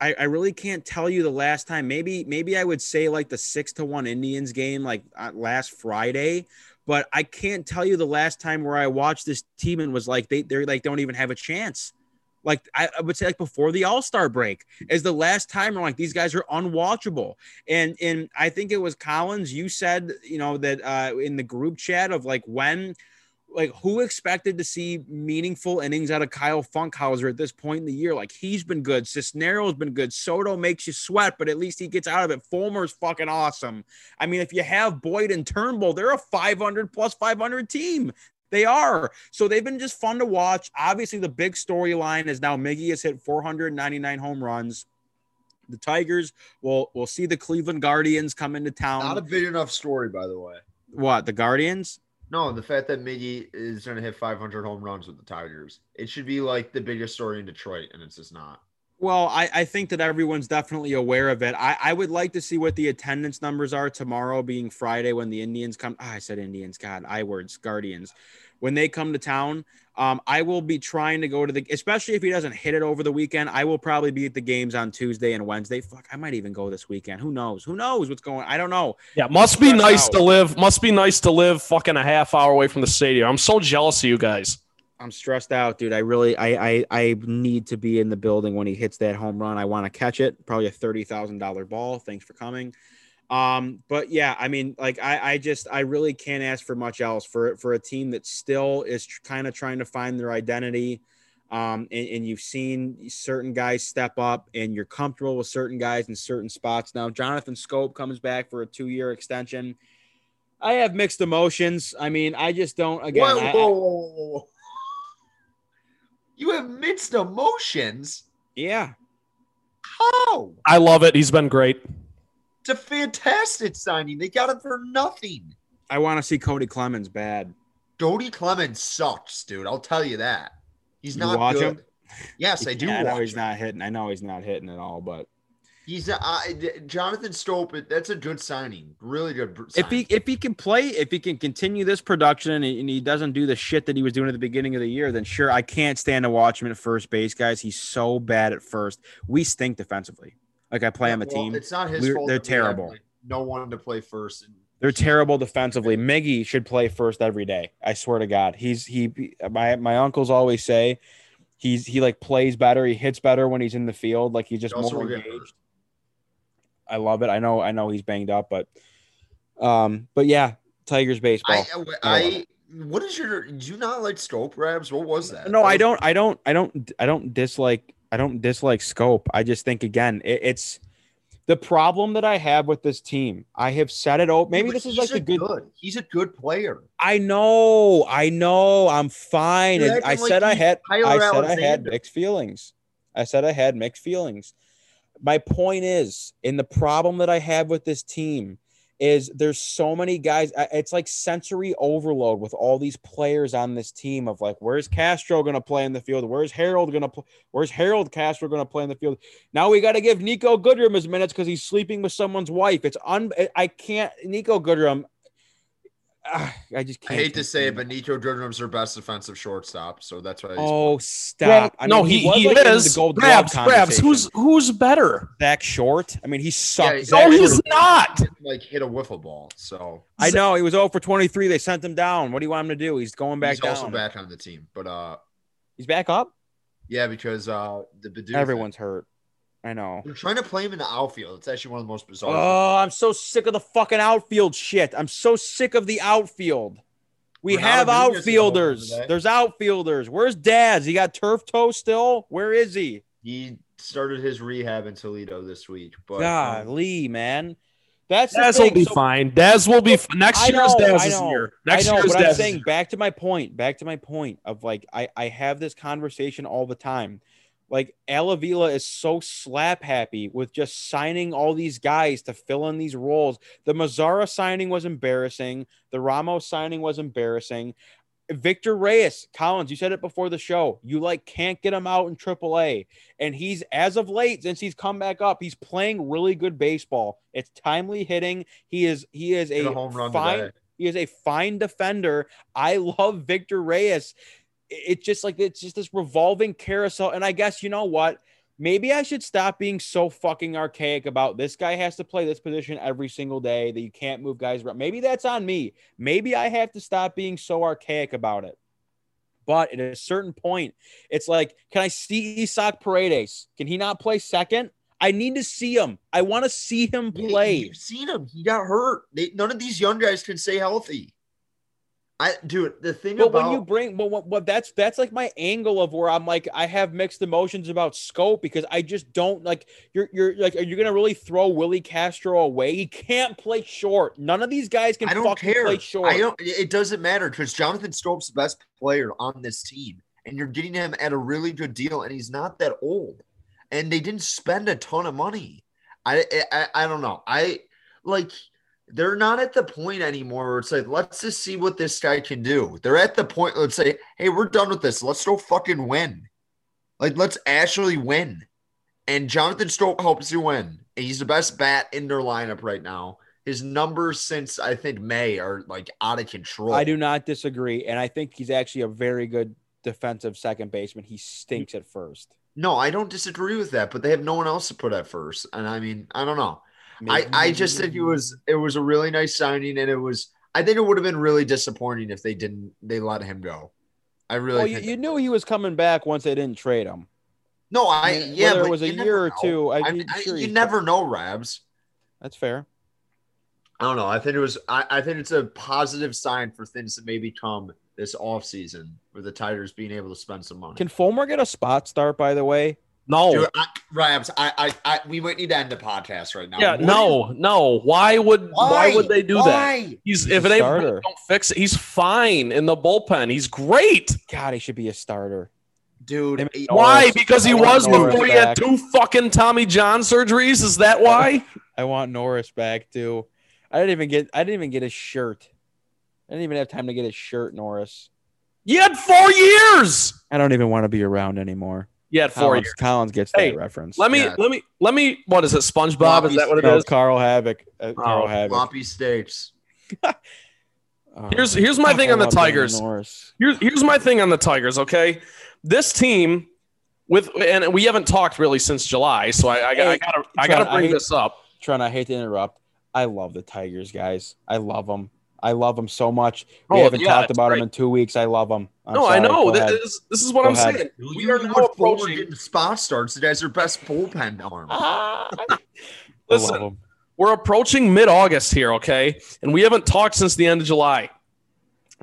I, I really can't tell you the last time. Maybe maybe I would say like the six to one Indians game like uh, last Friday, but I can't tell you the last time where I watched this team and was like they they're like don't even have a chance. Like I, would say like before the All Star break is the last time where like these guys are unwatchable. And and I think it was Collins. You said you know that uh, in the group chat of like when like who expected to see meaningful innings out of Kyle Funkhouser at this point in the year? Like he's been good. Cisnero's been good. Soto makes you sweat, but at least he gets out of it. Fulmer's fucking awesome. I mean, if you have Boyd and Turnbull, they're a 500 plus 500 team. They are. So they've been just fun to watch. Obviously, the big storyline is now Miggy has hit 499 home runs. The Tigers will will see the Cleveland Guardians come into town. Not a big enough story, by the way. what the Guardians? No, the fact that Miggy is going to hit 500 home runs with the Tigers. It should be like the biggest story in Detroit, and it's just not. Well, I, I think that everyone's definitely aware of it. I, I would like to see what the attendance numbers are tomorrow, being Friday when the Indians come. ah, I said Indians, God, I words, Guardians. When they come to town, um, I will be trying to go to the, especially if he doesn't hit it over the weekend. I will probably be at the games on Tuesday and Wednesday. Fuck, I might even go this weekend. Who knows? Who knows what's going? I don't know. Yeah, must be nice out. to live. Must be nice to live fucking a half hour away from the stadium. I'm so jealous of you guys. I'm stressed out, dude. I really, I, I, I need to be in the building when he hits that home run. I want to catch it. Probably a thirty thousand dollar ball. Thanks for coming. Um, but yeah, I mean, like, I, I just, I really can't ask for much else for for a team that still is tr- kind of trying to find their identity. Um, and, and you've seen certain guys step up, and you're comfortable with certain guys in certain spots. Now, Jonathan Schoop comes back for a two year extension. I have mixed emotions. I mean, I just don't. Again, Whoa, I- I- whoa, whoa, whoa, whoa. You have mixed emotions. yeah. How? I love it. He's been great. It's a fantastic signing. They got him for nothing. I want to see Cody Clemens bad. Cody Clemens sucks, dude. I'll tell you that. He's You not watch good. him? Yes, I do. Yeah, I know he's him. not hitting. I know he's not hitting at all. But He's uh, Jonathan Schoop. That's a good signing. Really good. br- if he if he can play, if he can continue this production and he, and he doesn't do the shit that he was doing at the beginning of the year, then sure, I can't stand to watch him at first base, guys. He's so bad at first. We stink defensively. Like I play on the Well, team. It's not his We're- fault. they're that we have, terrible. no one to play first. And They're terrible defensively. Miggy should play first every day. I swear to God. He's he my my uncles always say he's he like plays better, he hits better when he's in the field, like he's just He more engaged. I love it. I know I know he's banged up, but um but yeah, Tigers baseball. I, I, what is your? Do you not like Schoop Rabs? What was that? no, That I was- don't I don't I don't I don't dislike I don't dislike Schoop. I just think again, it, it's the problem that I have with this team. I have said it. Oh, maybe this is like a good He's a good player. I know, I know, I'm fine. I like said I had, Tyler I said I had mixed feelings. I said I had mixed feelings. My point is, and the problem that I have with this team is there's so many guys. It's like sensory overload with all these players on this team. Of like, where's Castro going to play in the field? Where's Harold going to play? Where's Harold Castro going to play in the field? Now we got to give Niko Goodrum his minutes because he's sleeping with someone's wife. It's un. I can't. Niko Goodrum. Ah, I just can't. hate to say it, him. but Niko Goodrum's their best defensive shortstop, so that's why. Oh, stop! I no, mean, he, he like, is. the Gold Grabs, grabs. Who's who's better? Zach Short? I mean, he sucks. Yeah, Zach No, Short- he's not. like hit a wiffle ball. So I know he was 0 for 23. They sent him down. What do you want him to do? He's going back he's down. also back on the team, but uh, He's back up. Yeah, because uh, the Baddoo Everyone's hurt. I know. They're trying to play him in the outfield. It's actually one of the most bizarre. Oh, I'm so sick of the fucking outfield shit. I'm so sick of the outfield. We Ronaldo have Nunez outfielders. over. There's outfielders. Where's Daz? He got turf toe still? Where is he? He started his rehab in Toledo this week, but um, Golly, man. That's the Daz will be So- fine. Daz will be f- next I year's know, Daz is know, year. Next I know, year's but I'm saying year. back to my point, back to my point of like I I have this conversation all the time. Like Al Avila is so slap happy with just signing all these guys to fill in these roles. The Mazara signing was embarrassing. The Ramos signing was embarrassing. Victor Reyes, Collins, you said it before the show. You like can't get him out in AAA, and he's as of late since he's come back up, he's playing really good baseball. It's timely hitting. He is he is a, a home run fine today. he is a fine defender. I love Victor Reyes. It's just like it's just this revolving carousel. And I guess you know what? Maybe I should stop being so fucking archaic about this guy has to play this position every single day that you can't move guys around. Maybe that's on me. Maybe I have to stop being so archaic about it. But at a certain point, it's like, can I see Isaac Paredes? Can he not play second? I need to see him. I want to see him play. You've seen him. He got hurt. They, none of these young guys can stay healthy. I dude, the thing But about when you bring, but what, what that's that's like my angle of where I'm like I have mixed emotions about Schoop because I just don't like you're you're like are you gonna really throw Willi Castro away? He can't play short. None of these guys can I don't fucking care. play short. I don't. It doesn't matter because Jonathan Schoop's the best player on this team, and you're getting him at a really good deal, and he's not that old, and they didn't spend a ton of money. I I, I don't know. I like they're not at the point anymore where it's like let's just see what this guy can do. They're at the point. Let's say, hey, we're done with this. Let's go fucking win. Like let's actually win. And Jonathan Schoop helps you win. And he's the best bat in their lineup right now. His numbers since I think May are like out of control. I do not disagree, and I think he's actually a very good defensive second baseman. He stinks at first. No, I don't disagree with that, but they have no one else to put at first. And I mean, I don't know. I, I just think it was it was a really nice signing, and it was I think it would have been really disappointing if they didn't they let him go. I really Well, you, think you knew he was coming back once they didn't trade him. no, I, I mean, yeah, whether it was a year or know. two, I- I, I'm I- sure you never know, Rabs. That's fair. I don't know. I think it was I, I think it's a positive sign for things that may become this offseason with the Tigers being able to spend some money. Can Fulmer get a spot start? By the way, No. Dude, I, Rabs, I, I, I, we might need to end the podcast right now. yeah, What no, no. Why would why, would they do that? He's He's if a it ain't starter. don't fix it. He's fine in the bullpen. He's great. God, he should be a starter. dude? Why? Norris. Because he was Norris before he had two fucking Tommy John surgeries. Is that why? I want Norris back too. I didn't even get. I didn't even get his shirt. I didn't even have time to get his shirt, Norris. You had four years. I don't even want to be around anymore. You had four Collins, years. Collins gets Hey, that reference. Let me, Yeah. let me, let me. What is it? SpongeBob? Is that what it is? no, is? Carl Havoc. Uh, Carl Oh, Havoc. floppy steaks. Oh, Here's here's my thing on the Tigers. Here's here's my thing on the Tigers. Okay, this team with and we haven't talked really since July, so I I, I gotta I gotta I bring hate- this up. Trent, I hate to interrupt. I love the Tigers, guys. I love them. I love them so much. We Oh, haven't yeah, talked about great. them in two weeks. I love them. I'm no, I know. This, is- this is what Go I'm ahead. saying. We you are now approaching. getting spot starts. The guy's their best bullpen arm. I love Listen, 'em. we're approaching mid-August here, okay, and we haven't talked since the end of July.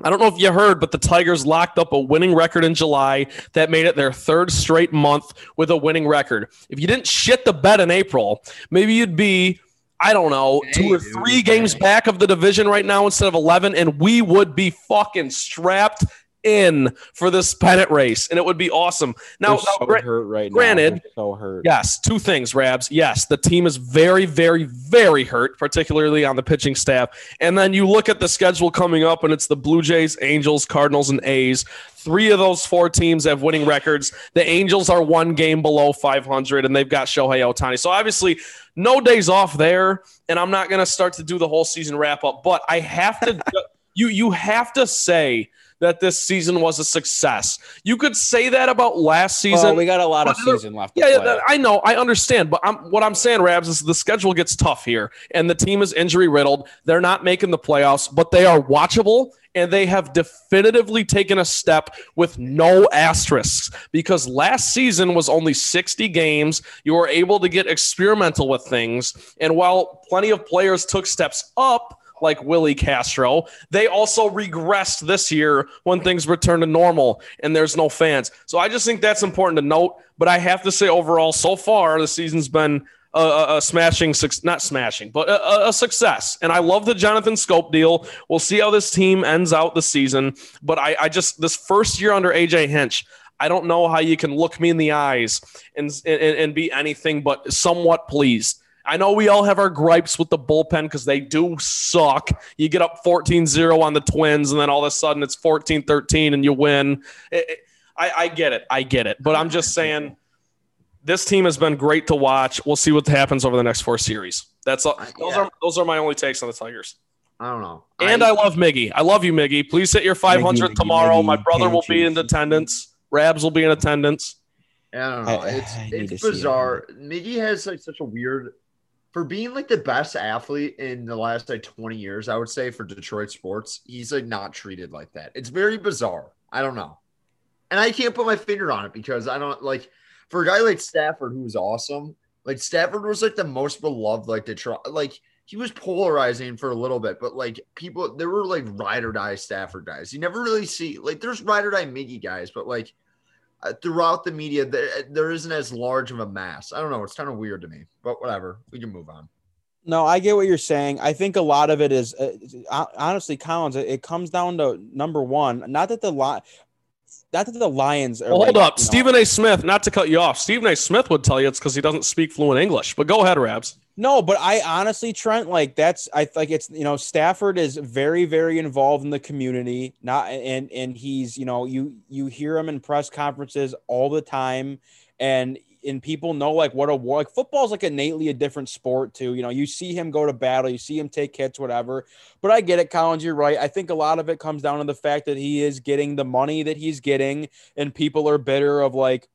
I don't know if you heard, but the Tigers locked up a winning record in July that made it their third straight month with a winning record. If you didn't shit the bed in April, maybe you'd be, I don't know, Hey, two or dude, three games hey. back of the division right now instead of 11, and we would be fucking strapped in for this pennant race, and it would be awesome. Now, They're now, gra- hurt right granted- now. So hurt. Yes, two things, Rabs. Yes, the team is very, very, very hurt, particularly on the pitching staff. And then you look at the schedule coming up, and it's the Blue Jays, Angels, Cardinals, and A's. Three of those four teams have winning records. The Angels are one game below 500, and they've got Shohei Ohtani. So obviously, no days off there. And I'm not going to start to do the whole season wrap up, but I have to. you you have to say that this season was a success. You could say that about last season. Well, we got a lot of season left. Yeah, play. I know, I understand, but I'm, what I'm saying, Rabs, is the schedule gets tough here, and the team is injury riddled. They're not making the playoffs, but they are watchable and they have definitively taken a step with no asterisks because last season was only 60 games. You were able to get experimental with things. And while plenty of players took steps up, like Willi Castro. They also regressed this year when things return to normal and there's no fans. So I just think that's important to note. But I have to say, overall, so far, the season's been a, a, smashing, not smashing, but a, a, success. And I love the Jonathan Schoop deal. We'll see how this team ends out the season. But I, I just, this first year under AJ Hinch, I don't know how you can look me in the eyes and, and, and be anything but somewhat pleased. I know we all have our gripes with the bullpen because they do suck. You get up 14 0 on the Twins, and then all of a sudden it's 14 13 and you win. It, it, I, I get it. I get it. But I'm just saying this team has been great to watch. We'll see what happens over the next four series. That's all. Those, yeah. are, those are my only takes on the Tigers. I don't know. And I, I love Miggy. I love you, Miggy. Please hit your 500 Miggy, tomorrow. Miggy, My brother will be in attendance. Rabs will be in attendance. I don't know. Oh, I, it's it's bizarre. Miggy has like such a weird for being like the best athlete in the last like 20 years, I would say for Detroit sports, he's like not treated like that. It's very bizarre. I don't know. And I can't put my finger on it because I don't like for a guy like Stafford, who's awesome, like Stafford was like the most beloved, like Detroit, like he was polarizing for a little bit, but like people, there were like ride or die Stafford guys. You never really see like there's ride or die Miggy guys, but like Uh, throughout the media, there, uh, there isn't as large of a mass. I don't know. It's kind of weird to me, but whatever. We can move on. No, I get what you're saying. I think a lot of it is uh, uh honestly, Collins. It, comes down to number one. Not that the lot, not that the Lions. Well, hold up, Stephen A. Smith. Not to cut you off, Stephen A. Smith would tell you it's because he doesn't speak fluent English. But go ahead, Rabs. No, but I honestly, Trent, like that's I like it's you know Stafford is very very involved in the community, not and and he's you know you you hear him in press conferences all the time, and and people know like what a war like football's like innately a different sport too. You know, you see him go to battle, you see him take hits, whatever. But I get it, Collins. You're right. I think a lot of it comes down to the fact that he is getting the money that he's getting, and people are bitter of like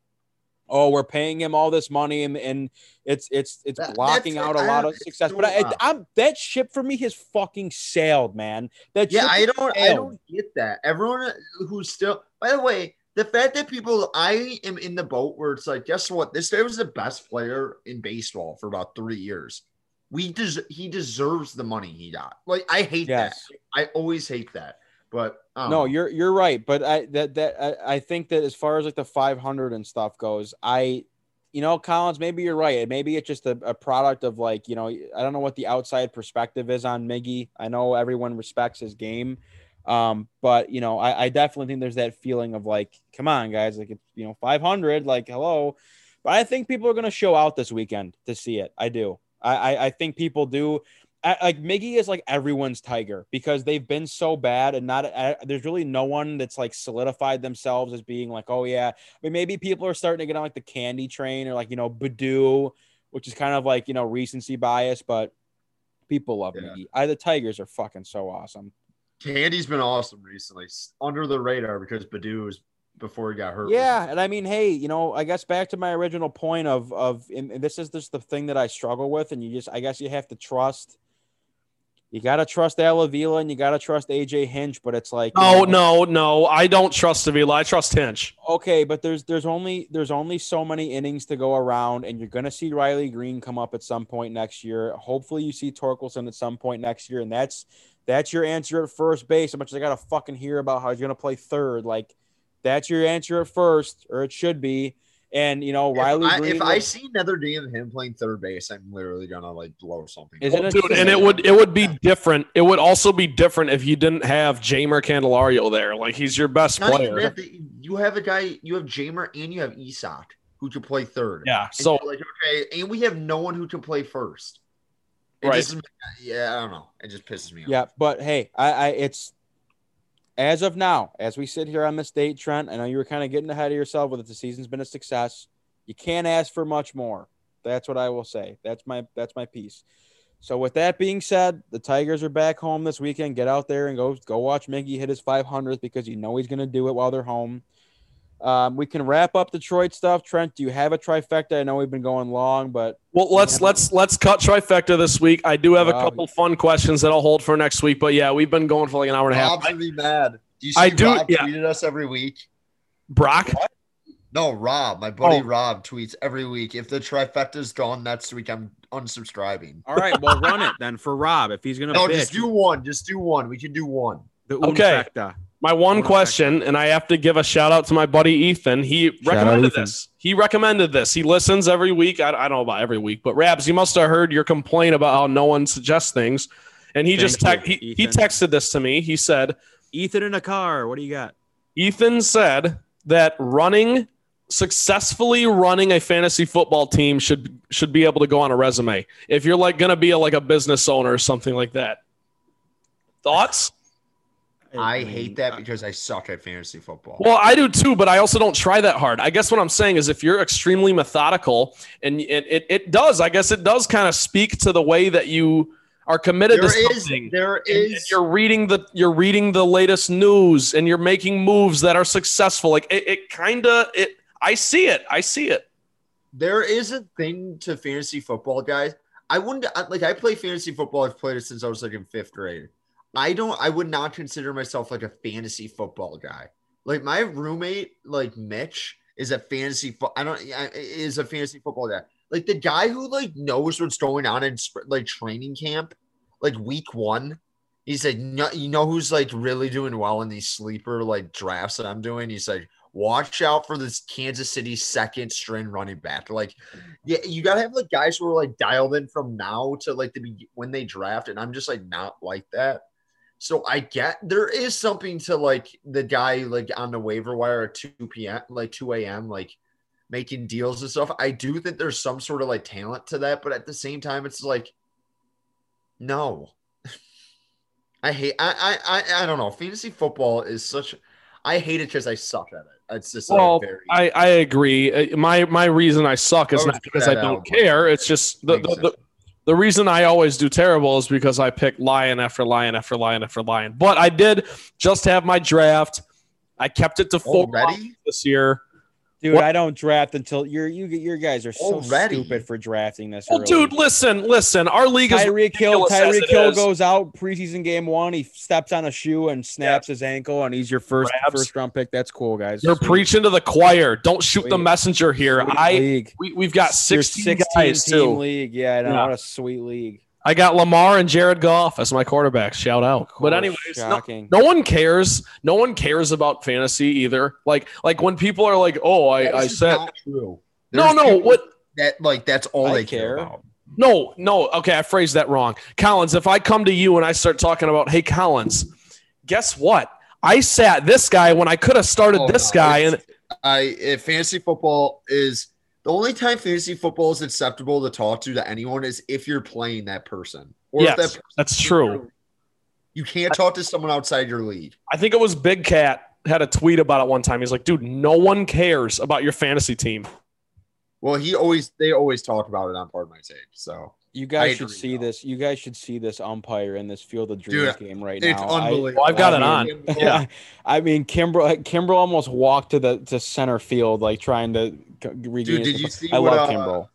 oh, we're paying him all this money and, and it's it's it's that, blocking out a lot of success. But I, I, am that ship for me has fucking sailed, man. That yeah, I don't. I don't get that. Everyone who's still by the way, the fact that people I am in the boat where it's like, guess what? This guy was the best player in baseball for about three years. We des- he deserves the money he got. Like I hate yes. that. I always hate that. But um, no, you're you're right. But I that that I, I think that as far as like the 500 and stuff goes, I you know, Collins, maybe you're right. Maybe it's just a, a, product of like, you know, I don't know what the outside perspective is on Miggy. I know everyone respects his game. Um, but you know, I, I definitely think there's that feeling of like, come on, guys, like it's you know, 500, like hello. But I think people are gonna show out this weekend to see it. I do. I, I, I think people do like Miggy is like everyone's tiger because they've been so bad and not uh, there's really no one that's like solidified themselves as being like oh yeah I mean maybe people are starting to get on like the candy train or like you know Baddoo which is kind of like you know recency bias but people love yeah. Miggy I the Tigers are fucking so awesome Candy's been awesome recently under the radar because Baddoo is before he got hurt. Yeah, and I mean, hey, you know, I guess back to my original point of of and this is just the thing that I struggle with, and you just I guess you have to trust you gotta trust Al Avila and you gotta trust AJ Hinch, but it's like no, know, no, no. I don't trust Avila. I trust Hinch. Okay, but there's there's only there's only so many innings to go around, and you're gonna see Riley Greene come up at some point next year. Hopefully, you see Torkelson at some point next year, and that's that's your answer at first base. As much as I gotta fucking hear about how he's gonna play third, like that's your answer at first, or it should be. And you know, Riley. If I, if I see another day of him playing third base, I'm literally gonna like blow something. Is well, dude, and it would it would be different. It would also be different if you didn't have Jeimer Candelario there. Like he's your best Not player. You have a guy. You have Jeimer and you have Isaac who can play third. Yeah. And so like okay, and we have no one who can play first. It right. Just, yeah, I don't know. It just pisses me off. Yeah, but hey, I, I it's as of now, as we sit here on this date, Trent, I know you were kind of getting ahead of yourself with it. The season's been a success. You can't ask for much more. That's what I will say. That's my that's my piece. So with that being said, the Tigers are back home this weekend. Get out there and go go watch Miggy hit his 500th because you know he's going to do it while they're home. Um, we can wrap up Detroit stuff. Trent, do you have a trifecta? I know we've been going long, but Well, let's let's let's cut trifecta this week. I do have a Wow. couple fun questions that I'll hold for next week. But yeah, we've been going for like an hour and a half. Rob's gonna be mad. Do you see I do- Rob yeah. tweeted us every week? Brock, No, Rob, my buddy Oh. Rob tweets every week. If the trifecta's gone next week, I'm unsubscribing. all right, well, run it then for Rob if he's gonna. No, bitch, just do one. Just do one. We can do one. the Okay. unfecta. My one Hold on a question, and I have to give a shout out to my buddy Ethan. He out, recommended Ethan. this. He recommended this. He listens every week. I, I don't know about every week, but Rabs, you must have heard your complaint about how no one suggests things. And he just Thank tec- you, he, he texted this to me. He said, Ethan in a car. What do you got? Ethan said that running successfully running a fantasy football team should should be able to go on a resume if you're like going to be a, like a business owner or something like that. Thoughts? I hate that because I suck at fantasy football. Well, I do too, but I also don't try that hard. I guess what I'm saying is if you're extremely methodical and it, it, it does, I guess it does kind of speak to the way that you are committed there to is, something. there And- and you're reading the you're reading the latest news and you're making moves that are successful. Like it, it kind of it I see it. I see it. there is a thing to fantasy football, guys. I wouldn't like. I play fantasy football. I've played it since I was like in fifth grade. I don't. I would not consider myself like a fantasy football guy. Like my roommate, like Mitch, is a fantasy. Fo- I don't. Is a fantasy football guy. Like the guy who like knows what's going on in like training camp, like week one. He's like, no, you know who's like really doing well in these sleeper like drafts that I'm doing. He's like, watch out for this Kansas City second string running back. Like, yeah, you gotta have like guys who are like dialed in from now to like the be- when they draft, and I'm just like not like that. So I get there is something to like the guy like on the waiver wire at 2 p.m. like 2 a.m. like making deals and stuff. I do think there's some sort of like talent to that, but at the same time, it's like no. I hate I I I, I don't know. Fantasy football is such I hate it because I suck at it. It's just like Well, very I, I agree. Uh, My my reason I suck is Oh, not because I don't care. It's just the, the. The reason I always do terrible is because I pick lion after lion after lion after lion. But I did just have my draft. I kept it to four already. this year. Dude, What- I don't draft until you're you your guys are so Already? stupid for drafting this. Well, early. dude, listen, listen. Our league is Tyreek Hill, Tyreek Hill goes out preseason game one. He steps on a shoe and snaps his ankle, and he's your first Grabs. first round pick. That's cool, guys. You're Sweet. preaching to the choir. Don't shoot the messenger here. Sweet I league. we, we've got Your 16, guys team too. league. Yeah, I know. Yeah. What a sweet league. I got Lamar and Jared Goff as my quarterbacks. Shout out. But Oh, anyways, no, no one cares. No one cares about fantasy either. Like like when people are like, "Oh, I, That I said true. no, There's no." people What? that like that's all I they care. care. about. No, no. Okay, I phrased that wrong. Collins, if I come to you and I start talking about, "Hey, Collins, guess what? I sat this guy when I could have started Oh, this no, guy, and I if fantasy football is the only time fantasy football is acceptable to talk to to anyone is if you're playing that person. Or Yes, if that person that's true. You can't talk to someone outside your league. I think it was Big Cat had a tweet about it one time. He's like, "Dude, no one cares about your fantasy team." Well, he always they always talk about it on Pardon My Take. So You guys I should see though. this. You guys should see this umpire in this Field of Dreams Dude, game right it's now. I- unbelievable. Well, I've got it I on. Yeah. I mean, Kimbrel, Kimbrel almost walked to the to center field, like trying to c- regain. Dude, did you see I what, love uh, Kimbrel.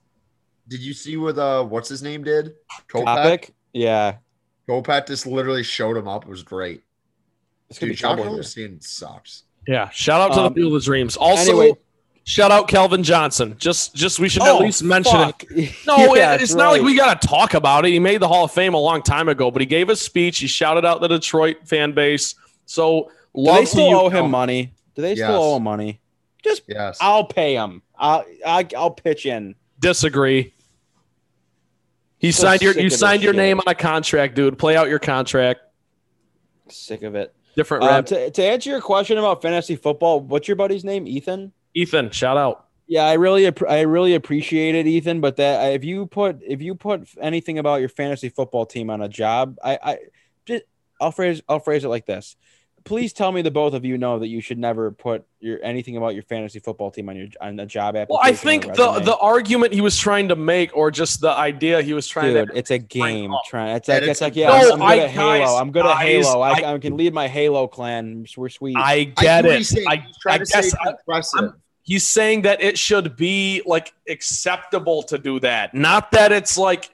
Did you see what uh what's his name did? Kopat. Yeah, Kopat just literally showed him up. It was great. it's Dude, be Josh. Rosen sucks. Yeah. Shout out to Um, the Field of Dreams. Also, anyway. shout out Calvin Johnson. Just, just we should at Oh, least mention it. No, Yeah, it- it's that's not like we got to talk about it. He made the Hall of Fame a long time ago, but he gave a speech. He shouted out the Detroit fan base. So Do love they to still you, owe him money? Do they still Yes. owe him money? Just Yes. I'll pay him. I'll I'll, I'll pitch in. Disagree. He So signed your you signed your shit. name on a contract, dude. Play out your contract. Sick of it. Different Um, to, to answer your question about fantasy football, what's your buddy's name? Ethan. Ethan, shout out. Yeah, I really, app- I really appreciate it, Ethan. But that if you put, if you put anything about your fantasy football team on a job, I, I just, I'll phrase, I'll phrase it like this: please tell me the both of you know that you should never put your anything about your fantasy football team on your on a job application. Well, I think the the argument he was trying to make, or just the idea he was trying Dude, to. it's a game. Trying, it's Yeah, like it's it's like yeah. No, I'm, I'm good I- at Halo. guys, I'm good at Halo. I, I- I can lead my Halo clan. We're sweet. I I get see it. he's saying. I, I to guess I- impressive. I'm- he's saying that it should be like acceptable to do that, not that it's like,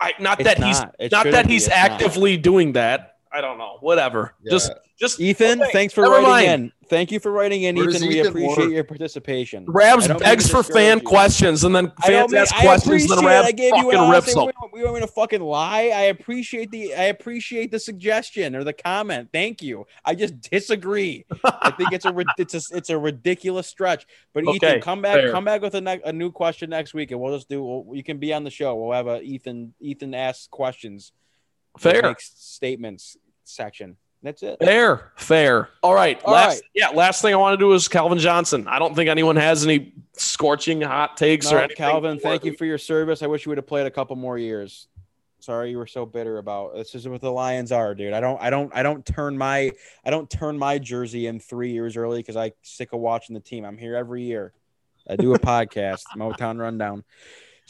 I not It's that he's not. It not that be. he's It's not. actively doing that. I don't know. Whatever. Yeah. Just just Ethan, okay, thanks for never writing mind. in. Thank you for writing in, Where does Ethan. We appreciate work? your participation. Rabs I don't mean begs for fan you. questions, and then fans mean, ask I questions, and appreciate then it. Rabs I gave you fucking an rips honest. them. We want me to fucking lie. I appreciate the I appreciate the suggestion or the comment. Thank you. I just disagree. I think it's a it's a it's a ridiculous stretch. But Okay, Ethan, come back fair. come back with a, ne- a new question next week, and we'll just do. We'll, you can be on the show. We'll have a Ethan Ethan asks questions. Fair. Makes statements section. That's it. Fair, fair. All right. All last, right. yeah. Last thing I want to do is Calvin Johnson. I don't think anyone has any scorching hot takes or anything. Calvin, thank you for your service. I wish you would have played a couple more years. Sorry you were so bitter about this is what the Lions are, dude. I don't I don't I don't turn my I don't turn my jersey in three years early because I sick of watching the team. I'm here every year. I do a podcast, Motown Rundown.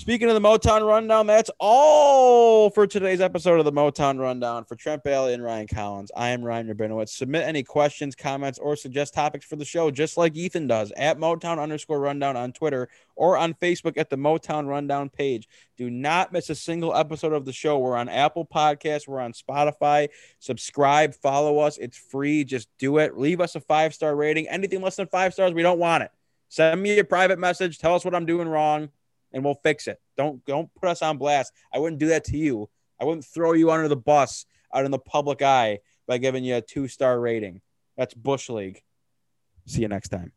Speaking of the Motown Rundown, that's all for today's episode of the Motown Rundown. For Trent Bailey and Ryan Collins, I am Ryan Rabinowitz. Submit any questions, comments, or suggest topics for the show, just like Ethan does, at Motown underscore rundown on Twitter or on Facebook at the Motown Rundown page. Do not miss a single episode of the show. We're on Apple Podcasts, we're on Spotify. Subscribe, follow us. It's free. Just do it. Leave us a five star rating. Anything less than five stars, we don't want it. Send me a private message. Tell us what I'm doing wrong, and we'll fix it. Don't don't put us on blast. I wouldn't do that to you. I wouldn't throw you under the bus out in the public eye by giving you a two star rating. That's Bush League. See you next time.